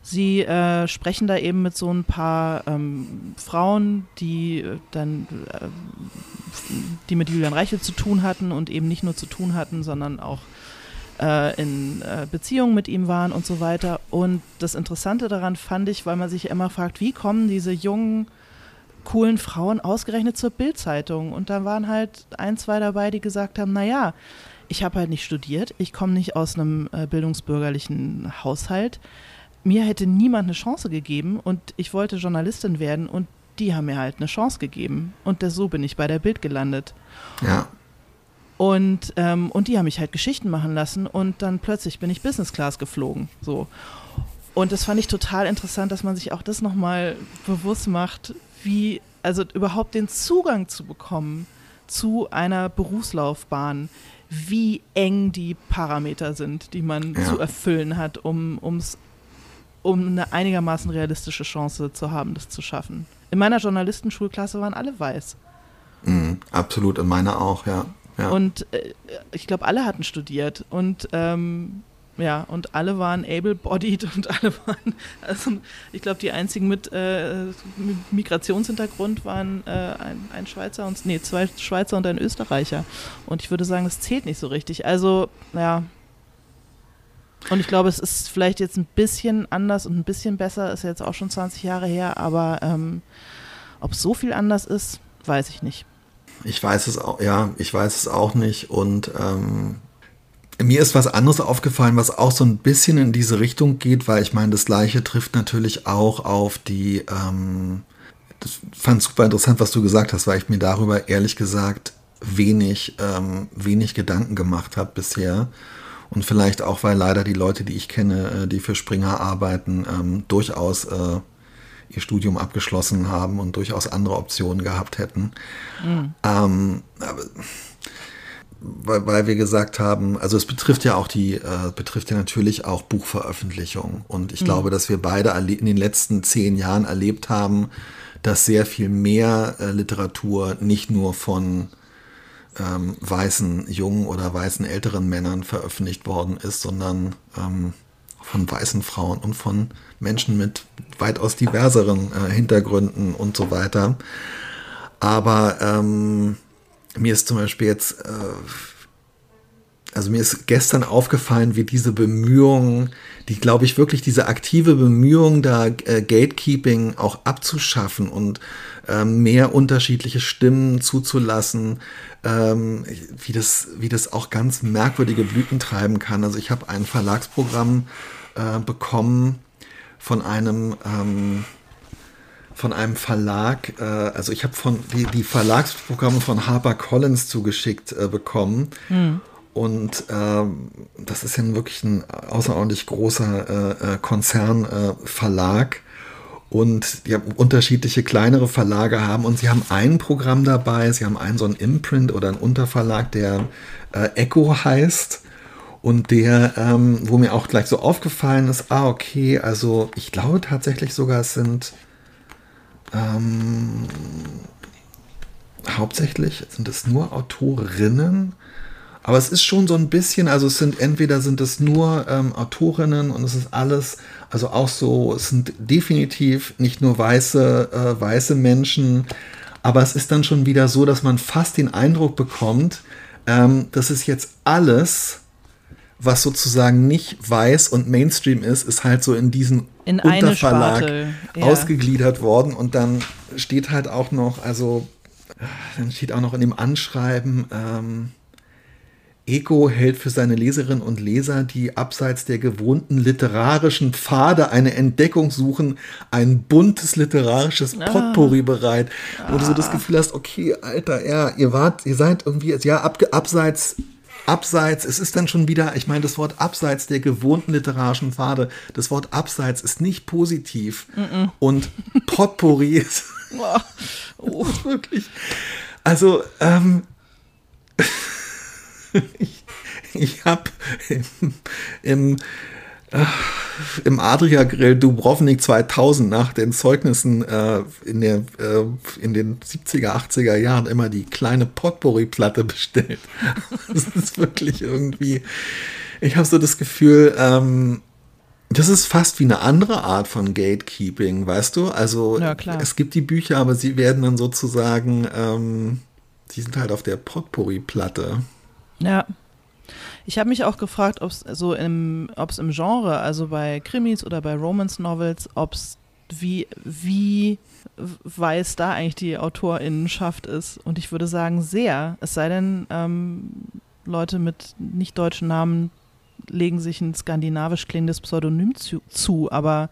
Sie äh, sprechen da eben mit so ein paar ähm, Frauen, die äh, dann, äh, die mit Julian Reichel zu tun hatten und eben nicht nur zu tun hatten, sondern auch äh, in äh, Beziehungen mit ihm waren und so weiter. Und das Interessante daran fand ich, weil man sich immer fragt, wie kommen diese jungen, coolen Frauen ausgerechnet zur Bildzeitung? Und da waren halt ein, zwei dabei, die gesagt haben, naja, ich habe halt nicht studiert, ich komme nicht aus einem äh, bildungsbürgerlichen Haushalt mir hätte niemand eine Chance gegeben und ich wollte Journalistin werden und die haben mir halt eine Chance gegeben. Und das, so bin ich bei der Bild gelandet. Ja. Und, ähm, und die haben mich halt Geschichten machen lassen und dann plötzlich bin ich Business Class geflogen. So. Und das fand ich total interessant, dass man sich auch das nochmal bewusst macht, wie, also überhaupt den Zugang zu bekommen zu einer Berufslaufbahn, wie eng die Parameter sind, die man ja. zu erfüllen hat, um es um eine einigermaßen realistische Chance zu haben, das zu schaffen. In meiner Journalistenschulklasse waren alle weiß. Mm, absolut, in meiner auch, ja. ja. Und äh, ich glaube, alle hatten studiert und ähm, ja, und alle waren able-bodied und alle waren, also ich glaube, die einzigen mit, äh, Migrationshintergrund waren äh, ein, ein, Schweizer und, nee, zwei Schweizer und ein Österreicher. Und ich würde sagen, das zählt nicht so richtig. Also, ja, und ich glaube, es ist vielleicht jetzt ein bisschen anders und ein bisschen besser, ist jetzt auch schon 20 Jahre her, aber ähm, ob es so viel anders ist, weiß ich nicht. Ich weiß es auch, ja, ich weiß es auch nicht. Und ähm, mir ist was anderes aufgefallen, was auch so ein bisschen in diese Richtung geht, weil ich meine, das gleiche trifft natürlich auch auf die, ähm, das fand super interessant, was du gesagt hast, weil ich mir darüber ehrlich gesagt wenig, ähm, wenig Gedanken gemacht habe bisher. Und vielleicht auch, weil leider die Leute, die ich kenne, äh, die für Springer arbeiten, ähm, durchaus äh, ihr Studium abgeschlossen haben und durchaus andere Optionen gehabt hätten. Mhm. Ähm, weil, weil wir gesagt haben, also es betrifft ja auch die, äh, betrifft ja natürlich auch Buchveröffentlichung. Und ich mhm. glaube, dass wir beide in den letzten zehn Jahren erlebt haben, dass sehr viel mehr äh, Literatur nicht nur von ähm, weißen jungen oder weißen älteren Männern veröffentlicht worden ist, sondern ähm, von weißen Frauen und von Menschen mit weitaus diverseren äh, Hintergründen und so weiter. Aber ähm, mir ist zum Beispiel jetzt, äh, also mir ist gestern aufgefallen, wie diese Bemühungen, die glaube ich wirklich diese aktive Bemühung, da äh, Gatekeeping auch abzuschaffen und mehr unterschiedliche Stimmen zuzulassen, ähm, wie, das, wie das auch ganz merkwürdige Blüten treiben kann. Also ich habe ein Verlagsprogramm äh, bekommen von einem ähm, von einem Verlag, äh, also ich habe von die, die Verlagsprogramme von Harper Collins zugeschickt äh, bekommen. Mhm. Und ähm, das ist ja wirklich ein außerordentlich großer äh, äh Konzernverlag. Und haben unterschiedliche kleinere Verlage haben. Und sie haben ein Programm dabei, sie haben einen so einen Imprint oder einen Unterverlag, der äh, Echo heißt. Und der, ähm, wo mir auch gleich so aufgefallen ist, ah, okay, also ich glaube tatsächlich sogar, es sind ähm, hauptsächlich sind es nur Autorinnen, aber es ist schon so ein bisschen, also es sind entweder sind es nur ähm, Autorinnen und es ist alles, also auch so, es sind definitiv nicht nur weiße, äh, weiße Menschen, aber es ist dann schon wieder so, dass man fast den Eindruck bekommt, ähm, dass es jetzt alles was sozusagen nicht weiß und Mainstream ist, ist halt so in diesen in Unterverlag ja. ausgegliedert worden. Und dann steht halt auch noch, also dann steht auch noch in dem Anschreiben, ähm, Eco hält für seine Leserinnen und Leser, die abseits der gewohnten literarischen Pfade eine Entdeckung suchen, ein buntes literarisches ah. Potpourri bereit, wo ah. du so das ah. Gefühl hast, okay, Alter, ja, ihr wart, ihr seid irgendwie, ja, ab, abseits abseits, es ist dann schon wieder, ich meine, das Wort abseits der gewohnten literarischen Pfade, das Wort abseits ist nicht positiv. Mm -mm. Und Potpourri ist, oh. ist wirklich. Also, ähm, ich, ich habe im, im im Adria Grill Dubrovnik 2000 nach den Zeugnissen äh, in, der, äh, in den 70er, 80er Jahren immer die kleine Potpourri-Platte bestellt. das ist wirklich irgendwie, ich habe so das Gefühl, ähm, das ist fast wie eine andere Art von Gatekeeping, weißt du? Also ja, es gibt die Bücher, aber sie werden dann sozusagen, ähm, die sind halt auf der Potpourri-Platte. Ja, ich habe mich auch gefragt, ob es so im, ob's im Genre, also bei Krimis oder bei Romance Novels, ob es wie, wie weiß da eigentlich die Autorinnenschaft ist. Und ich würde sagen, sehr. Es sei denn, ähm, Leute mit nicht deutschen Namen legen sich ein skandinavisch klingendes Pseudonym zu, zu aber.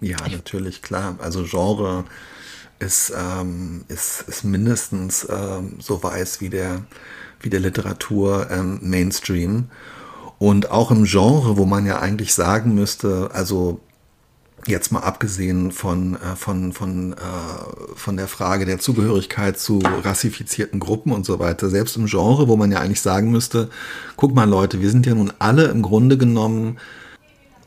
Ja, natürlich, klar. Also Genre ist, ähm, ist, ist mindestens ähm, so weiß wie der wie der Literatur ähm, Mainstream. Und auch im Genre, wo man ja eigentlich sagen müsste, also jetzt mal abgesehen von, äh, von, von, äh, von der Frage der Zugehörigkeit zu rassifizierten Gruppen und so weiter, selbst im Genre, wo man ja eigentlich sagen müsste, guck mal Leute, wir sind ja nun alle im Grunde genommen,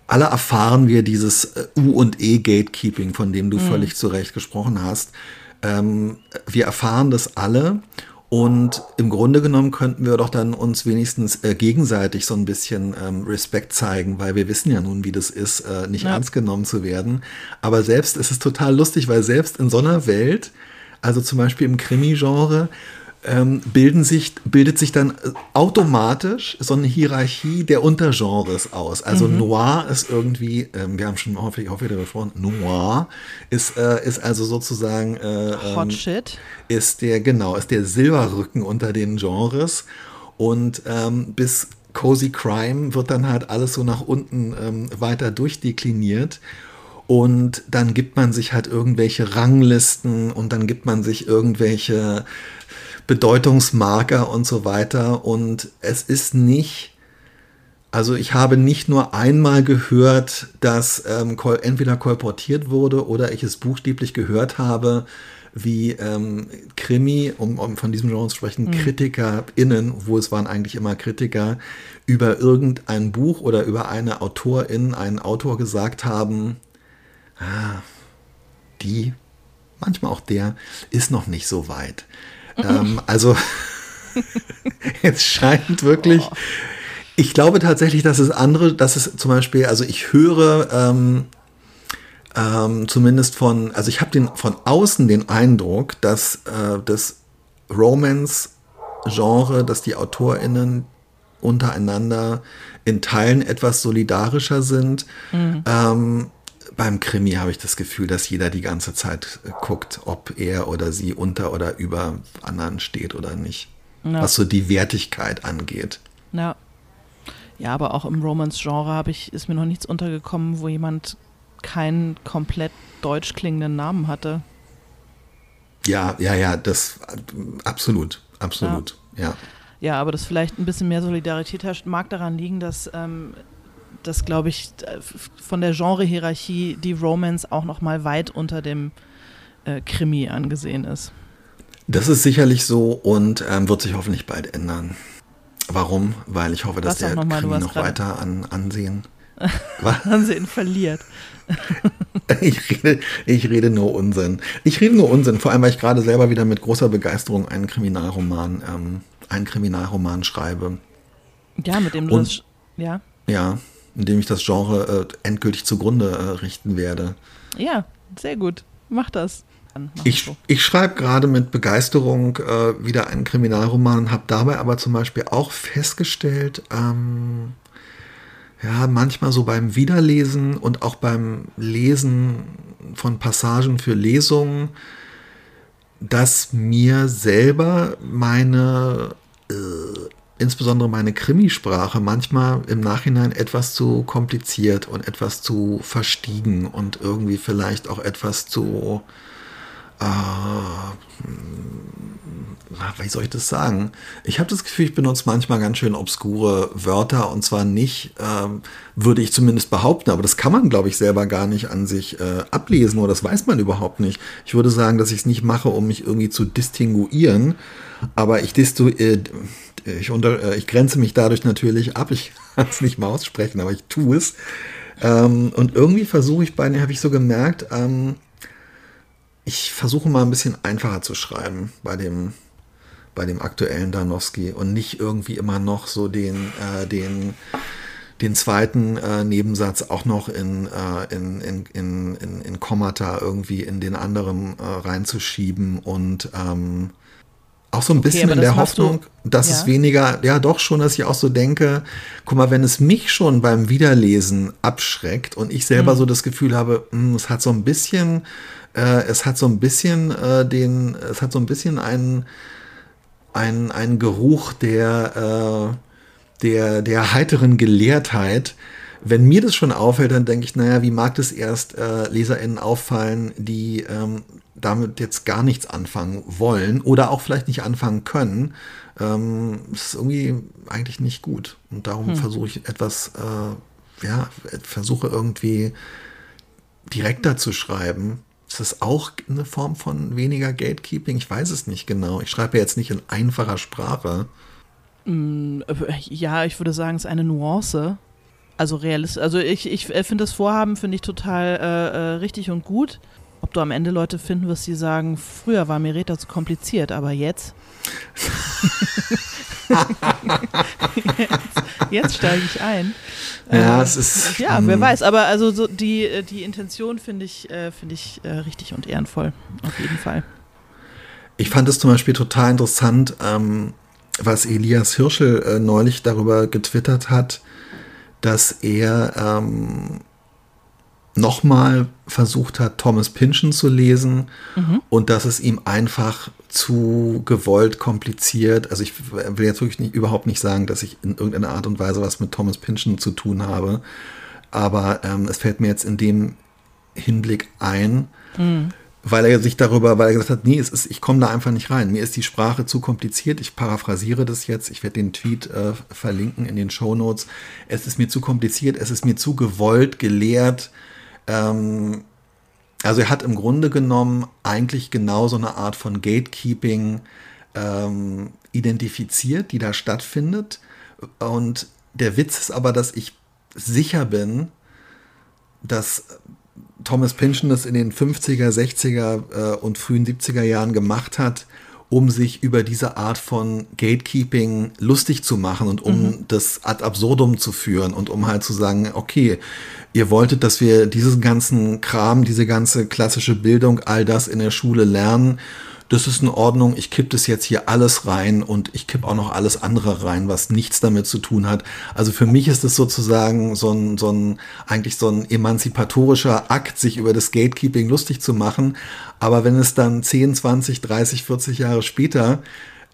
alle erfahren wir dieses äh, U- und E-Gatekeeping, von dem du mhm. völlig zu Recht gesprochen hast. Ähm, wir erfahren das alle und im Grunde genommen könnten wir doch dann uns wenigstens äh, gegenseitig so ein bisschen ähm, Respekt zeigen, weil wir wissen ja nun, wie das ist, äh, nicht ja. ernst genommen zu werden. Aber selbst es ist total lustig, weil selbst in so einer Welt, also zum Beispiel im Krimi-Genre, ähm, bilden sich, bildet sich dann automatisch so eine Hierarchie der Untergenres aus. Also mhm. Noir ist irgendwie, ähm, wir haben schon häufig, häufig darüber gesprochen, Noir ist, äh, ist also sozusagen äh, Hot ähm, Shit. Ist der, genau, ist der Silberrücken unter den Genres. Und ähm, bis Cozy Crime wird dann halt alles so nach unten ähm, weiter durchdekliniert. Und dann gibt man sich halt irgendwelche Ranglisten und dann gibt man sich irgendwelche Bedeutungsmarker und so weiter. Und es ist nicht, also ich habe nicht nur einmal gehört, dass ähm, entweder kolportiert wurde oder ich es buchstäblich gehört habe, wie ähm, Krimi, um, um, von diesem Genre zu sprechen, mhm. KritikerInnen, wo es waren eigentlich immer Kritiker, über irgendein Buch oder über eine Autorin, einen Autor gesagt haben, ah, die, manchmal auch der, ist noch nicht so weit. Ähm, also es scheint wirklich. Oh. Ich glaube tatsächlich, dass es andere, dass es zum Beispiel, also ich höre ähm, ähm, zumindest von, also ich habe den von außen den Eindruck, dass äh, das Romance-Genre, dass die AutorInnen untereinander in Teilen etwas solidarischer sind. Mhm. Ähm, beim Krimi habe ich das Gefühl, dass jeder die ganze Zeit guckt, ob er oder sie unter oder über anderen steht oder nicht. Ja. Was so die Wertigkeit angeht. Ja. Ja, aber auch im Romance-Genre ich, ist mir noch nichts untergekommen, wo jemand keinen komplett deutsch klingenden Namen hatte. Ja, ja, ja, das absolut, absolut, ja. Ja, ja aber dass vielleicht ein bisschen mehr Solidarität herrscht, mag daran liegen, dass, ähm, dass glaube ich, von der Genre-Hierarchie die Romance auch noch mal weit unter dem äh, Krimi angesehen ist. Das ist sicherlich so und ähm, wird sich hoffentlich bald ändern. Warum? Weil ich hoffe, dass der noch Krimi noch weiter an Ansehen Ansehen verliert. ich, rede, ich rede nur Unsinn. Ich rede nur Unsinn, vor allem, weil ich gerade selber wieder mit großer Begeisterung einen Kriminalroman, ähm, einen Kriminalroman schreibe. Ja, mit dem du Und, das, ja. Ja, in dem ich das Genre äh, endgültig zugrunde äh, richten werde. Ja, sehr gut. Mach das. Ich, so. ich schreibe gerade mit Begeisterung äh, wieder einen Kriminalroman, habe dabei aber zum Beispiel auch festgestellt, ähm, ja, manchmal so beim Wiederlesen und auch beim Lesen von Passagen für Lesungen, dass mir selber meine, äh, insbesondere meine Krimisprache manchmal im Nachhinein etwas zu kompliziert und etwas zu verstiegen und irgendwie vielleicht auch etwas zu, äh, wie soll ich das sagen? Ich habe das Gefühl, ich benutze manchmal ganz schön obskure Wörter und zwar nicht, ähm, würde ich zumindest behaupten, aber das kann man, glaube ich, selber gar nicht an sich äh, ablesen oder das weiß man überhaupt nicht. Ich würde sagen, dass ich es nicht mache, um mich irgendwie zu distinguieren, aber ich, distu äh, ich, unter, äh, ich grenze mich dadurch natürlich ab. Ich kann es nicht mal aussprechen, aber ich tue es. Ähm, und irgendwie versuche ich bei mir, habe ich so gemerkt, ähm, ich versuche mal ein bisschen einfacher zu schreiben bei dem bei dem aktuellen Danowski und nicht irgendwie immer noch so den, äh, den, den zweiten äh, Nebensatz auch noch in, äh, in, in, in, in, in Kommata irgendwie in den anderen äh, reinzuschieben und ähm, auch so ein bisschen okay, in der Hoffnung, du, dass ja. es weniger, ja doch schon, dass ich auch so denke, guck mal, wenn es mich schon beim Wiederlesen abschreckt und ich selber mhm. so das Gefühl habe, mh, hm, es hat so ein bisschen, äh, es hat so ein bisschen äh, den, es hat so ein bisschen einen ein, ein Geruch der, äh, der, der heiteren Gelehrtheit. Wenn mir das schon auffällt, dann denke ich, naja, wie mag das erst äh, LeserInnen auffallen, die ähm, damit jetzt gar nichts anfangen wollen oder auch vielleicht nicht anfangen können. Ähm, das ist irgendwie eigentlich nicht gut. Und darum hm. versuche ich etwas, äh, ja, versuche irgendwie direkter zu schreiben ist das auch eine Form von weniger Gatekeeping? Ich weiß es nicht genau. Ich schreibe jetzt nicht in einfacher Sprache. Mm, ja, ich würde sagen, es ist eine Nuance. Also realistisch. Also ich, ich äh, finde das Vorhaben, finde ich total äh, äh, richtig und gut. Ob du am Ende Leute finden wirst, die sagen, früher war mir Reta zu kompliziert, aber jetzt. jetzt, jetzt steige ich ein. Ja, äh, es ist. Ja, wer hm. weiß, aber also so die, die Intention finde ich, äh, find ich äh, richtig und ehrenvoll, auf jeden Fall. Ich fand es zum Beispiel total interessant, ähm, was Elias Hirschel äh, neulich darüber getwittert hat, dass er ähm, nochmal versucht hat, Thomas Pynchon zu lesen mhm. und dass es ihm einfach zu gewollt kompliziert, also ich will jetzt wirklich nicht, überhaupt nicht sagen, dass ich in irgendeiner Art und Weise was mit Thomas Pynchon zu tun habe, aber ähm, es fällt mir jetzt in dem Hinblick ein, mhm. Weil er sich darüber, weil er gesagt hat, nee, es ist, ich komme da einfach nicht rein. Mir ist die Sprache zu kompliziert. Ich paraphrasiere das jetzt. Ich werde den Tweet äh, verlinken in den Show Notes. Es ist mir zu kompliziert. Es ist mir zu gewollt, gelehrt. Ähm, also er hat im Grunde genommen eigentlich genau so eine Art von Gatekeeping ähm, identifiziert, die da stattfindet. Und der Witz ist aber, dass ich sicher bin, dass Thomas Pynchon das in den 50er, 60er äh, und frühen 70er Jahren gemacht hat, um sich über diese Art von Gatekeeping lustig zu machen und um mhm. das ad absurdum zu führen und um halt zu sagen, okay, ihr wolltet, dass wir diesen ganzen Kram, diese ganze klassische Bildung, all das in der Schule lernen das ist in Ordnung, ich kipp das jetzt hier alles rein und ich kipp auch noch alles andere rein, was nichts damit zu tun hat. Also für mich ist es sozusagen so ein, so ein, eigentlich so ein emanzipatorischer Akt, sich über das Gatekeeping lustig zu machen. Aber wenn es dann 10, 20, 30, 40 Jahre später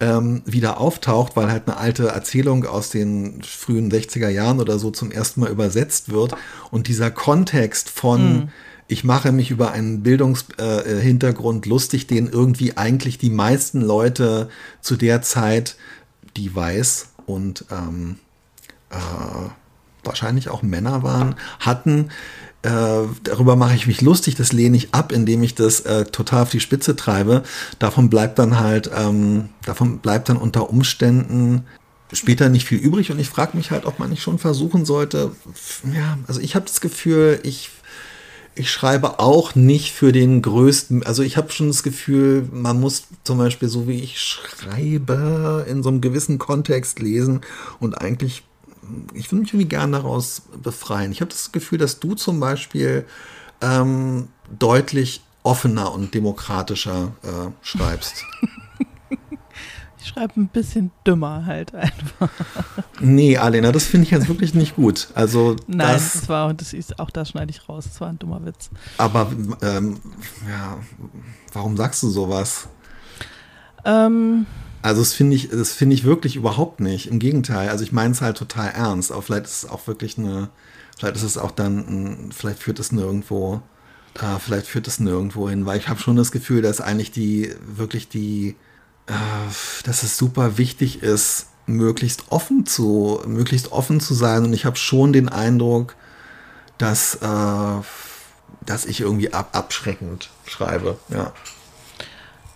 ähm, wieder auftaucht, weil halt eine alte Erzählung aus den frühen 60er Jahren oder so zum ersten Mal übersetzt wird und dieser Kontext von mhm ich mache mich über einen Bildungshintergrund äh, lustig, den irgendwie eigentlich die meisten Leute zu der Zeit, die weiß und ähm, äh, wahrscheinlich auch Männer waren, hatten. Äh, darüber mache ich mich lustig, das lehne ich ab, indem ich das äh, total auf die Spitze treibe. Davon bleibt dann halt, ähm, davon bleibt dann unter Umständen später nicht viel übrig und ich frage mich halt, ob man nicht schon versuchen sollte. Ja, also ich habe das Gefühl, ich ich schreibe auch nicht für den größten, also ich habe schon das Gefühl, man muss zum Beispiel so wie ich schreibe in so einem gewissen Kontext lesen und eigentlich, ich würde mich irgendwie gern daraus befreien. Ich habe das Gefühl, dass du zum Beispiel ähm, deutlich offener und demokratischer äh, schreibst. schreibe ein bisschen dümmer halt einfach. Nee, Alena, das finde ich jetzt wirklich nicht gut. Also Nein, das, das war, das ist, auch das schneide ich raus. Das war ein dummer Witz. Aber ähm, ja, warum sagst du sowas? Ähm, also das finde ich, das finde ich wirklich überhaupt nicht. Im Gegenteil. Also ich meine es halt total ernst. Aber vielleicht ist es auch wirklich eine, vielleicht ist es auch dann, vielleicht führt es nirgendwo, äh, vielleicht führt es nirgendwo hin, weil ich habe schon das Gefühl, dass eigentlich die wirklich die dass es super wichtig ist, möglichst offen zu, möglichst offen zu sein. Und ich habe schon den Eindruck, dass, äh, dass ich irgendwie ab, abschreckend schreibe. Ja.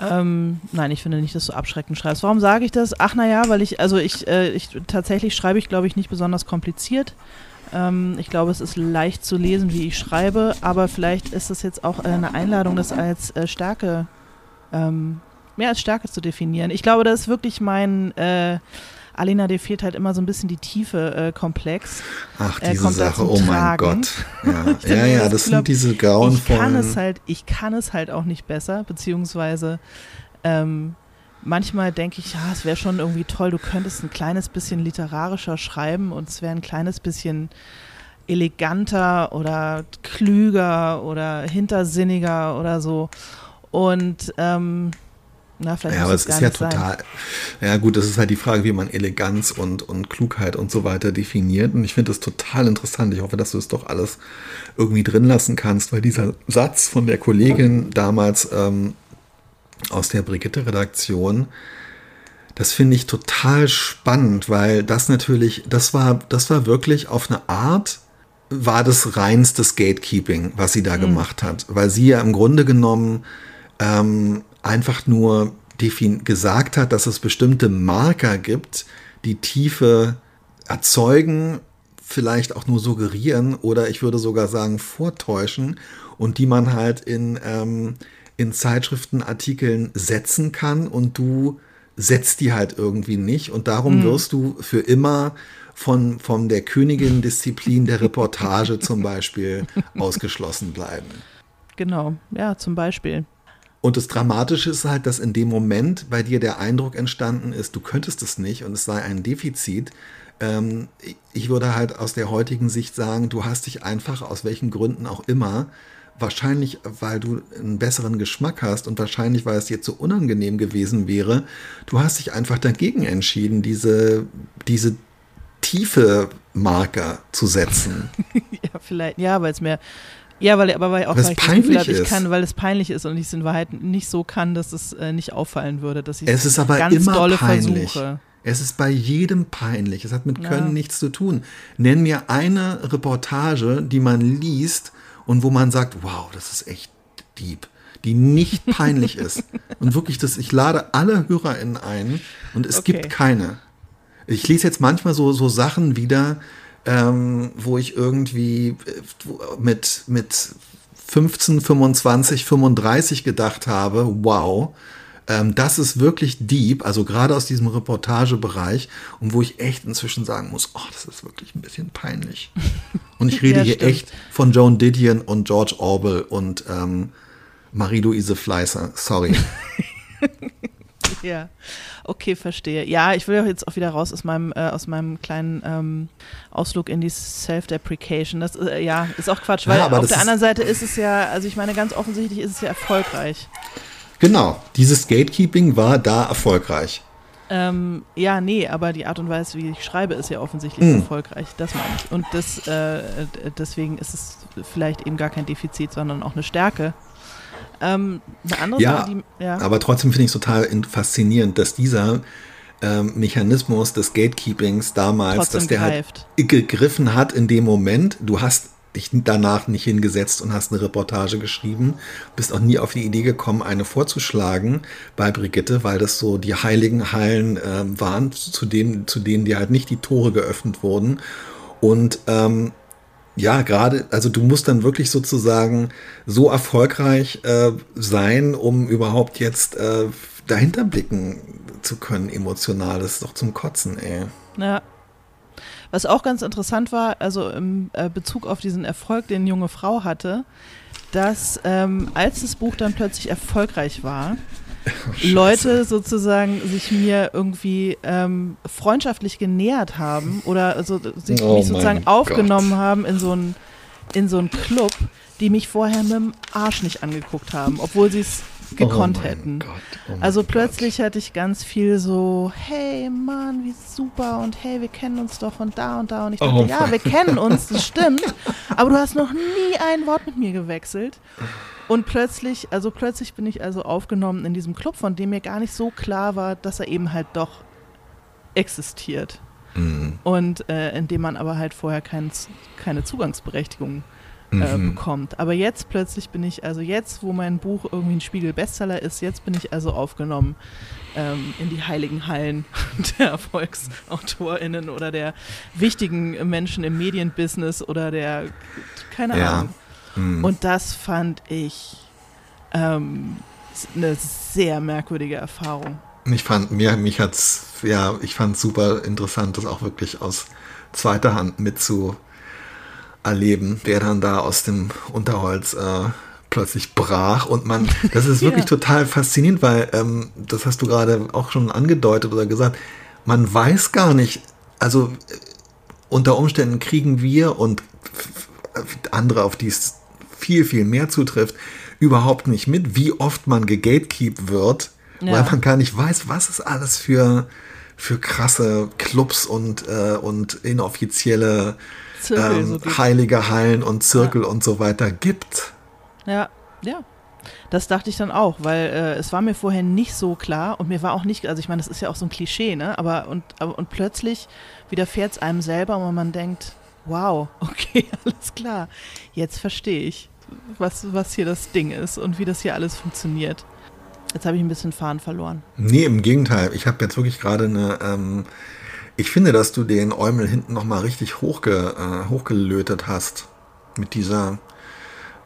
Ähm, nein, ich finde nicht, dass du abschreckend schreibst. Warum sage ich das? Ach, naja, weil ich, also ich, äh, ich tatsächlich schreibe ich, glaube ich, nicht besonders kompliziert. Ähm, ich glaube, es ist leicht zu lesen, wie ich schreibe, aber vielleicht ist es jetzt auch eine Einladung, das als äh, Stärke ähm, mehr als Stärke zu definieren. Ich glaube, das ist wirklich mein äh, Alena, dir fehlt halt immer so ein bisschen die Tiefe äh, komplex. Ach, diese Sache, oh mein Gott. Ja, ja, ja, das, sind diese grauen ich kann es halt, Ich kann es halt auch nicht besser, beziehungsweise ähm, manchmal denke ich, ja, es wäre schon irgendwie toll, du könntest ein kleines bisschen literarischer schreiben und es wäre ein kleines bisschen eleganter oder klüger oder hintersinniger oder so. Und ähm, na, vielleicht ja, aber es ist ja total. Sein. Ja, gut, das ist halt die Frage, wie man Eleganz und, und Klugheit und so weiter definiert. Und ich finde das total interessant. Ich hoffe, dass du es doch alles irgendwie drin lassen kannst, weil dieser Satz von der Kollegin damals ähm, aus der Brigitte-Redaktion, das finde ich total spannend, weil das natürlich, das war, das war wirklich auf eine Art, war das reinstes Gatekeeping, was sie da mhm. gemacht hat. Weil sie ja im Grunde genommen ähm, einfach nur gesagt hat, dass es bestimmte Marker gibt, die Tiefe erzeugen, vielleicht auch nur suggerieren oder ich würde sogar sagen vortäuschen und die man halt in, ähm, in Zeitschriftenartikeln setzen kann und du setzt die halt irgendwie nicht und darum mhm. wirst du für immer von, von der Königin-Disziplin der Reportage zum Beispiel ausgeschlossen bleiben. Genau, ja, zum Beispiel. Und das Dramatische ist halt, dass in dem Moment bei dir der Eindruck entstanden ist, du könntest es nicht und es sei ein Defizit, Ähm, ich würde halt aus der heutigen Sicht sagen, du hast dich einfach aus welchen Gründen auch immer wahrscheinlich, weil du einen besseren Geschmack hast und wahrscheinlich, weil es dir zu unangenehm gewesen wäre, du hast dich einfach dagegen entschieden, diese, diese tiefe Marker zu setzen. ja, vielleicht, ja, weil es mir ja, weil, aber weil auch weil es peinlich habe, ist. Kann, weil es peinlich ist und ich es in Wahrheit nicht so kann, dass es äh, nicht auffallen würde, dass ich es ist aber ganz immer dolle peinlich. versuche. Es ist bei jedem peinlich. Es hat mit Ja. Können nichts zu tun. Nenn mir eine Reportage, die man liest und wo man sagt, wow, das ist echt deep, die nicht peinlich ist. Und wirklich, das, ich lade alle HörerInnen ein und es Okay. gibt keine. Ich lese jetzt manchmal so, so Sachen wieder, ähm, wo ich irgendwie äh, mit, mit 15, 25, 35 gedacht habe, wow, ähm, das ist wirklich deep, also gerade aus diesem Reportagebereich und wo ich echt inzwischen sagen muss, oh, das ist wirklich ein bisschen peinlich. Und ich rede Ja, hier stimmt. echt von Joan Didion und George Orwell und ähm, Marie-Louise Fleißer, sorry. Ja, okay, verstehe. Ja, ich will auch jetzt auch wieder raus aus meinem, äh, aus meinem kleinen ähm, Ausflug in die Self-Deprecation. Das äh, ja, ist auch Quatsch, weil Ja, auf der anderen Seite ist es ja, also ich meine, ganz offensichtlich ist es ja erfolgreich. Genau, dieses Gatekeeping war da erfolgreich. Ähm, ja, nee, aber die Art und Weise, wie ich schreibe, ist ja offensichtlich Mhm. erfolgreich. Das meine ich. Und das, äh, deswegen ist es vielleicht eben gar kein Defizit, sondern auch eine Stärke. Ähm, eine andere Ja, Sache, die, ja. Aber trotzdem finde ich es total in- faszinierend, dass dieser ähm, Mechanismus des Gatekeepings damals, Trotzdem dass der halt gegriffen hat in dem Moment. Du hast dich danach nicht hingesetzt und hast eine Reportage geschrieben, bist auch nie auf die Idee gekommen, eine vorzuschlagen bei Brigitte, weil das so die heiligen Hallen ähm, waren, zu denen, zu denen dir halt nicht die Tore geöffnet wurden. Und ähm, ja, gerade, also du musst dann wirklich sozusagen so erfolgreich äh, sein, um überhaupt jetzt äh, dahinter blicken zu können, emotional. Das ist doch zum Kotzen, ey. Ja. Was auch ganz interessant war, also im äh, Bezug auf diesen Erfolg, den junge Frau hatte, dass ähm, als das Buch dann plötzlich erfolgreich war, Leute sozusagen sich mir irgendwie ähm, freundschaftlich genähert haben oder also sich Oh mich sozusagen aufgenommen Gott. haben in so einen in so einen Club, die mich vorher mit dem Arsch nicht angeguckt haben, obwohl sie es gekonnt oh hätten. Gott, oh Also Gott. plötzlich hatte ich ganz viel so, hey Mann, wie super und hey, wir kennen uns doch von da und da und ich dachte, Oh ja, wir kennen uns, das stimmt, aber du hast noch nie ein Wort mit mir gewechselt. Und plötzlich, also plötzlich bin ich also aufgenommen in diesem Club, von dem mir gar nicht so klar war, dass er eben halt doch existiert. Mhm. Und äh, in dem man aber halt vorher kein, keine Zugangsberechtigung äh, Mhm. bekommt. Aber jetzt plötzlich bin ich, also jetzt, wo mein Buch irgendwie ein Spiegel-Bestseller ist, jetzt bin ich also aufgenommen ähm, in die heiligen Hallen der ErfolgsautorInnen oder der wichtigen Menschen im Medienbusiness oder der, keine Ja. Ahnung. Mhm. Und das fand ich ähm, eine sehr merkwürdige Erfahrung. Ich fand, mir, mich hat's, ja, ich fand super interessant, das auch wirklich aus zweiter Hand mitzuerleben, wer dann da aus dem Unterholz äh, plötzlich brach und man, das ist wirklich Ja. total faszinierend, weil, ähm, das hast du gerade auch schon angedeutet oder gesagt, man weiß gar nicht, also äh, unter Umständen kriegen wir und andere, auf die es viel, viel mehr zutrifft, überhaupt nicht mit, wie oft man gegatekeept wird, Ja. weil man gar nicht weiß, was es alles für, für krasse Clubs und, äh, und inoffizielle Zirkel ähm, so heilige Hallen und Zirkel und so weiter gibt. Ja, ja. Das dachte ich dann auch, weil äh, es war mir vorher nicht so klar und mir war auch nicht, also ich meine, das ist ja auch so ein Klischee, ne? Aber und, aber, und plötzlich widerfährt es einem selber und man denkt, wow, okay, alles klar. Jetzt verstehe ich, was, was hier das Ding ist und wie das hier alles funktioniert. Jetzt habe ich ein bisschen Fahren verloren. Nee, im Gegenteil. Ich habe jetzt wirklich gerade eine. Ähm, ich finde, dass du den Eumel hinten nochmal richtig hochge, äh, hochgelötet hast. Mit dieser,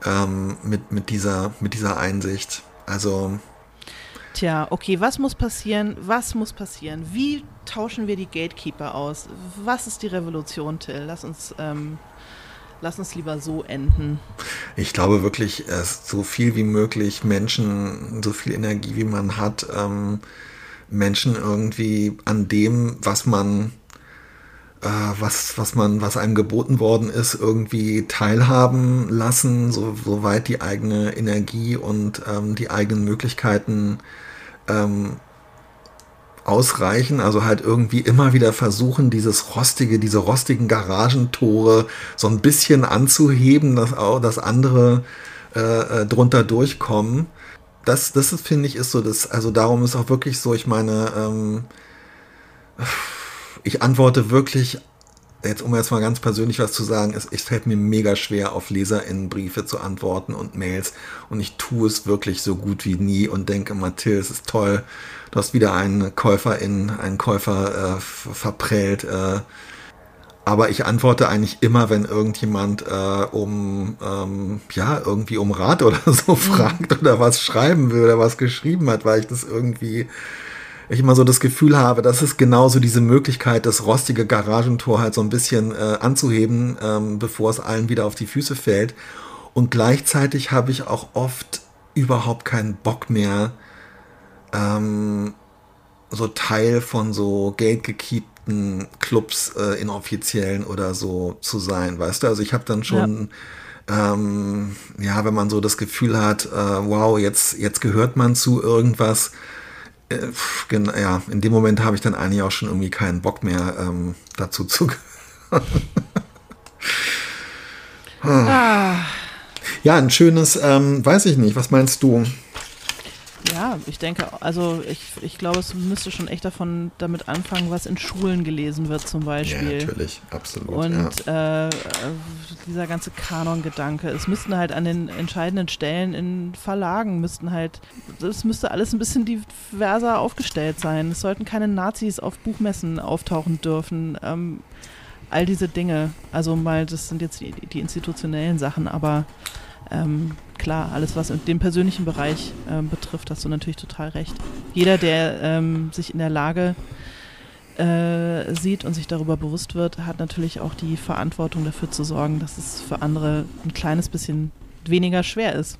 ähm, mit, mit dieser, mit dieser Einsicht. Also, Tja, okay, was muss passieren? Was muss passieren? Wie tauschen wir die Gatekeeper aus? Was ist die Revolution, Till? Lass uns, ähm, lass uns lieber so enden. ich glaube wirklich, es so viel wie möglich Menschen, so viel Energie wie man hat, ähm, Menschen irgendwie an dem, was man äh, was, was man, was einem geboten worden ist, irgendwie teilhaben lassen, so, soweit die eigene Energie und ähm, die eigenen Möglichkeiten ähm, ausreichen. Also halt irgendwie immer wieder versuchen, dieses rostige, diese rostigen Garagentore so ein bisschen anzuheben, dass auch das andere äh, äh, drunter durchkommen. Das, das finde ich, ist so das, also darum ist auch wirklich so, ich meine, ähm, ich antworte wirklich, jetzt um jetzt mal ganz persönlich was zu sagen, es, es fällt mir mega schwer, auf LeserInnenbriefe zu antworten und Mails. Und ich tue es wirklich so gut wie nie und denke, Mathilde, es ist toll, du hast wieder einen Käuferin, einen Käufer äh, verprellt. Äh, aber ich antworte eigentlich immer, wenn irgendjemand äh, um ähm, ja irgendwie um Rat oder so mhm. fragt oder was schreiben will oder was geschrieben hat, weil ich das irgendwie ich immer so das Gefühl habe, das ist genauso diese Möglichkeit, das rostige Garagentor halt so ein bisschen äh, anzuheben, ähm, bevor es allen wieder auf die Füße fällt. Und gleichzeitig habe ich auch oft überhaupt keinen Bock mehr, ähm, so Teil von so geldgekiepten Clubs äh, inoffiziellen oder so zu sein, weißt du? Also ich habe dann schon, ja. Ähm, ja. wenn man so das Gefühl hat, äh, wow, jetzt, jetzt gehört man zu irgendwas. Äh, ja, in dem Moment habe ich dann eigentlich auch schon irgendwie keinen Bock mehr ähm, dazu zu gehören. ah. Ja, ein schönes, ähm, weiß ich nicht, was meinst du? Ja, ich denke, also ich, ich glaube, es müsste schon echt davon damit anfangen, was in Schulen gelesen wird zum Beispiel. Ja, natürlich, absolut. Und ja. äh, dieser ganze Kanon-Gedanke, es müssten halt an den entscheidenden Stellen in Verlagen müssten halt, es müsste alles ein bisschen diverser aufgestellt sein. Es sollten keine Nazis auf Buchmessen auftauchen dürfen. Ähm, all diese Dinge. Also mal, das sind jetzt die, die institutionellen Sachen, aber ähm, klar, alles, was den persönlichen Bereich ähm, betrifft, hast du natürlich total recht. Jeder, der ähm, sich in der Lage äh, sieht und sich darüber bewusst wird, hat natürlich auch die Verantwortung dafür zu sorgen, dass es für andere ein kleines bisschen weniger schwer ist.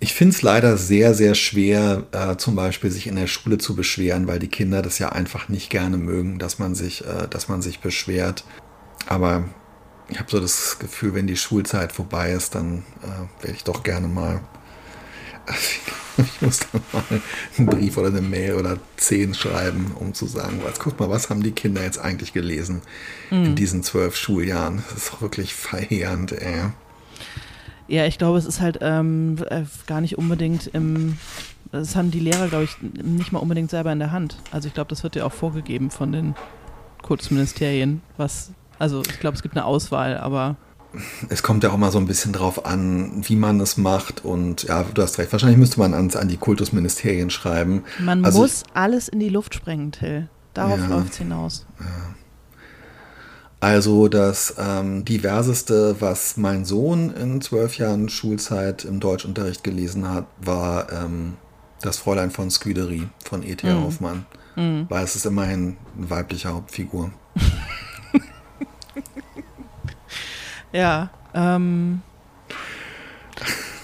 Ich finde es leider sehr, sehr schwer, äh, zum Beispiel sich in der Schule zu beschweren, weil die Kinder das ja einfach nicht gerne mögen, dass man sich, äh, dass man sich beschwert. Aber ich habe so das Gefühl, wenn die Schulzeit vorbei ist, dann äh, werde ich doch gerne mal. ich muss dann mal einen Brief oder eine Mail oder zehn schreiben, um zu sagen, was, guck mal, was haben die Kinder jetzt eigentlich gelesen mhm. in diesen zwölf Schuljahren? Das ist wirklich verheerend, ey. Ja, ich glaube, es ist halt ähm, äh, gar nicht unbedingt im. Das haben die Lehrer, glaube ich, nicht mal unbedingt selber in der Hand. Also ich glaube, das wird ja auch vorgegeben von den Kultusministerien, was also ich glaube, es gibt eine Auswahl, aber. Es kommt ja auch mal so ein bisschen drauf an, wie man es macht. Und ja, du hast recht, wahrscheinlich müsste man ans, an die Kultusministerien schreiben. Man also muss ich, alles in die Luft sprengen, Till. Darauf ja, läuft es hinaus. Ja. Also das ähm, diverseste, was mein Sohn in zwölf Jahren Schulzeit im Deutschunterricht gelesen hat, war ähm, das Fräulein von Scudery von E.T. Mm. Hoffmann. Mm. Weil es ist immerhin eine weibliche Hauptfigur. Ja, ähm,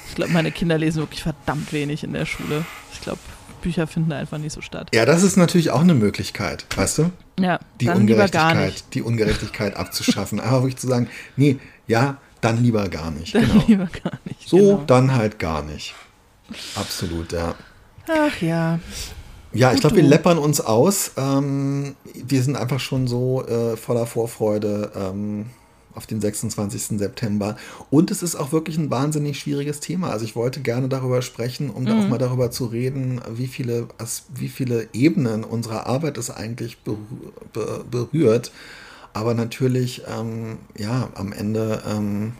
ich glaube, meine Kinder lesen wirklich verdammt wenig in der Schule. Ich glaube, Bücher finden einfach nicht so statt. Ja, das ist natürlich auch eine Möglichkeit, weißt du? Ja, die Ungerechtigkeit, die Ungerechtigkeit abzuschaffen. Aber wirklich zu sagen, nee, ja, dann lieber gar nicht. Dann genau. lieber gar nicht. So, genau. dann halt gar nicht. Absolut, ja. Ach ja. Ja, ich glaube, wir läppern uns aus. Ähm, wir sind einfach schon so äh, voller Vorfreude. Ähm, auf den 26. September. Und es ist auch wirklich ein wahnsinnig schwieriges Thema. Also ich wollte gerne darüber sprechen, um mhm. auch mal darüber zu reden, wie viele, wie viele Ebenen unserer Arbeit es eigentlich berührt. Aber natürlich, ähm, ja, am Ende. Ähm,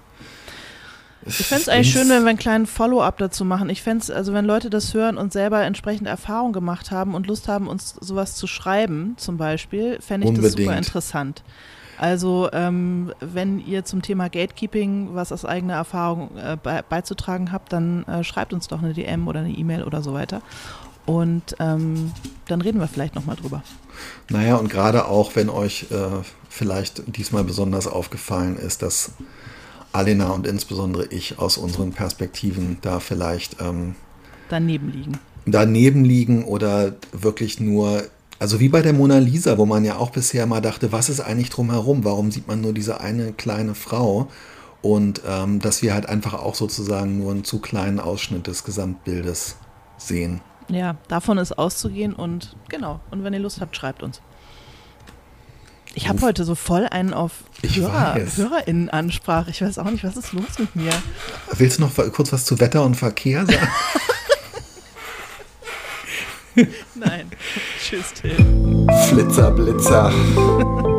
ich fände es eigentlich schön, wenn wir einen kleinen Follow-up dazu machen. Ich fände es, also wenn Leute das hören und selber entsprechende Erfahrungen gemacht haben und Lust haben, uns sowas zu schreiben, zum Beispiel, fände ich Unbedingt. das super interessant. Also ähm, wenn ihr zum Thema Gatekeeping was aus eigener Erfahrung äh, be beizutragen habt, dann äh, schreibt uns doch eine DM oder eine E-Mail oder so weiter. Und ähm, dann reden wir vielleicht nochmal drüber. Naja, und gerade auch, wenn euch äh, vielleicht diesmal besonders aufgefallen ist, dass Alena und insbesondere ich aus unseren Perspektiven da vielleicht ähm, daneben liegen. Daneben liegen oder wirklich nur Also wie bei der Mona Lisa, wo man ja auch bisher mal dachte, was ist eigentlich drumherum? Warum sieht man nur diese eine kleine Frau? Und ähm, dass wir halt einfach auch sozusagen nur einen zu kleinen Ausschnitt des Gesamtbildes sehen. Ja, davon ist auszugehen und genau. Und wenn ihr Lust habt, schreibt uns. Ich habe heute so voll einen auf Hörer, HörerInnen-Ansprache. Ich weiß auch nicht, was ist los mit mir? Willst du noch kurz was zu Wetter und Verkehr sagen? Nein. Tschüss, Till. Flitzer, Blitzer.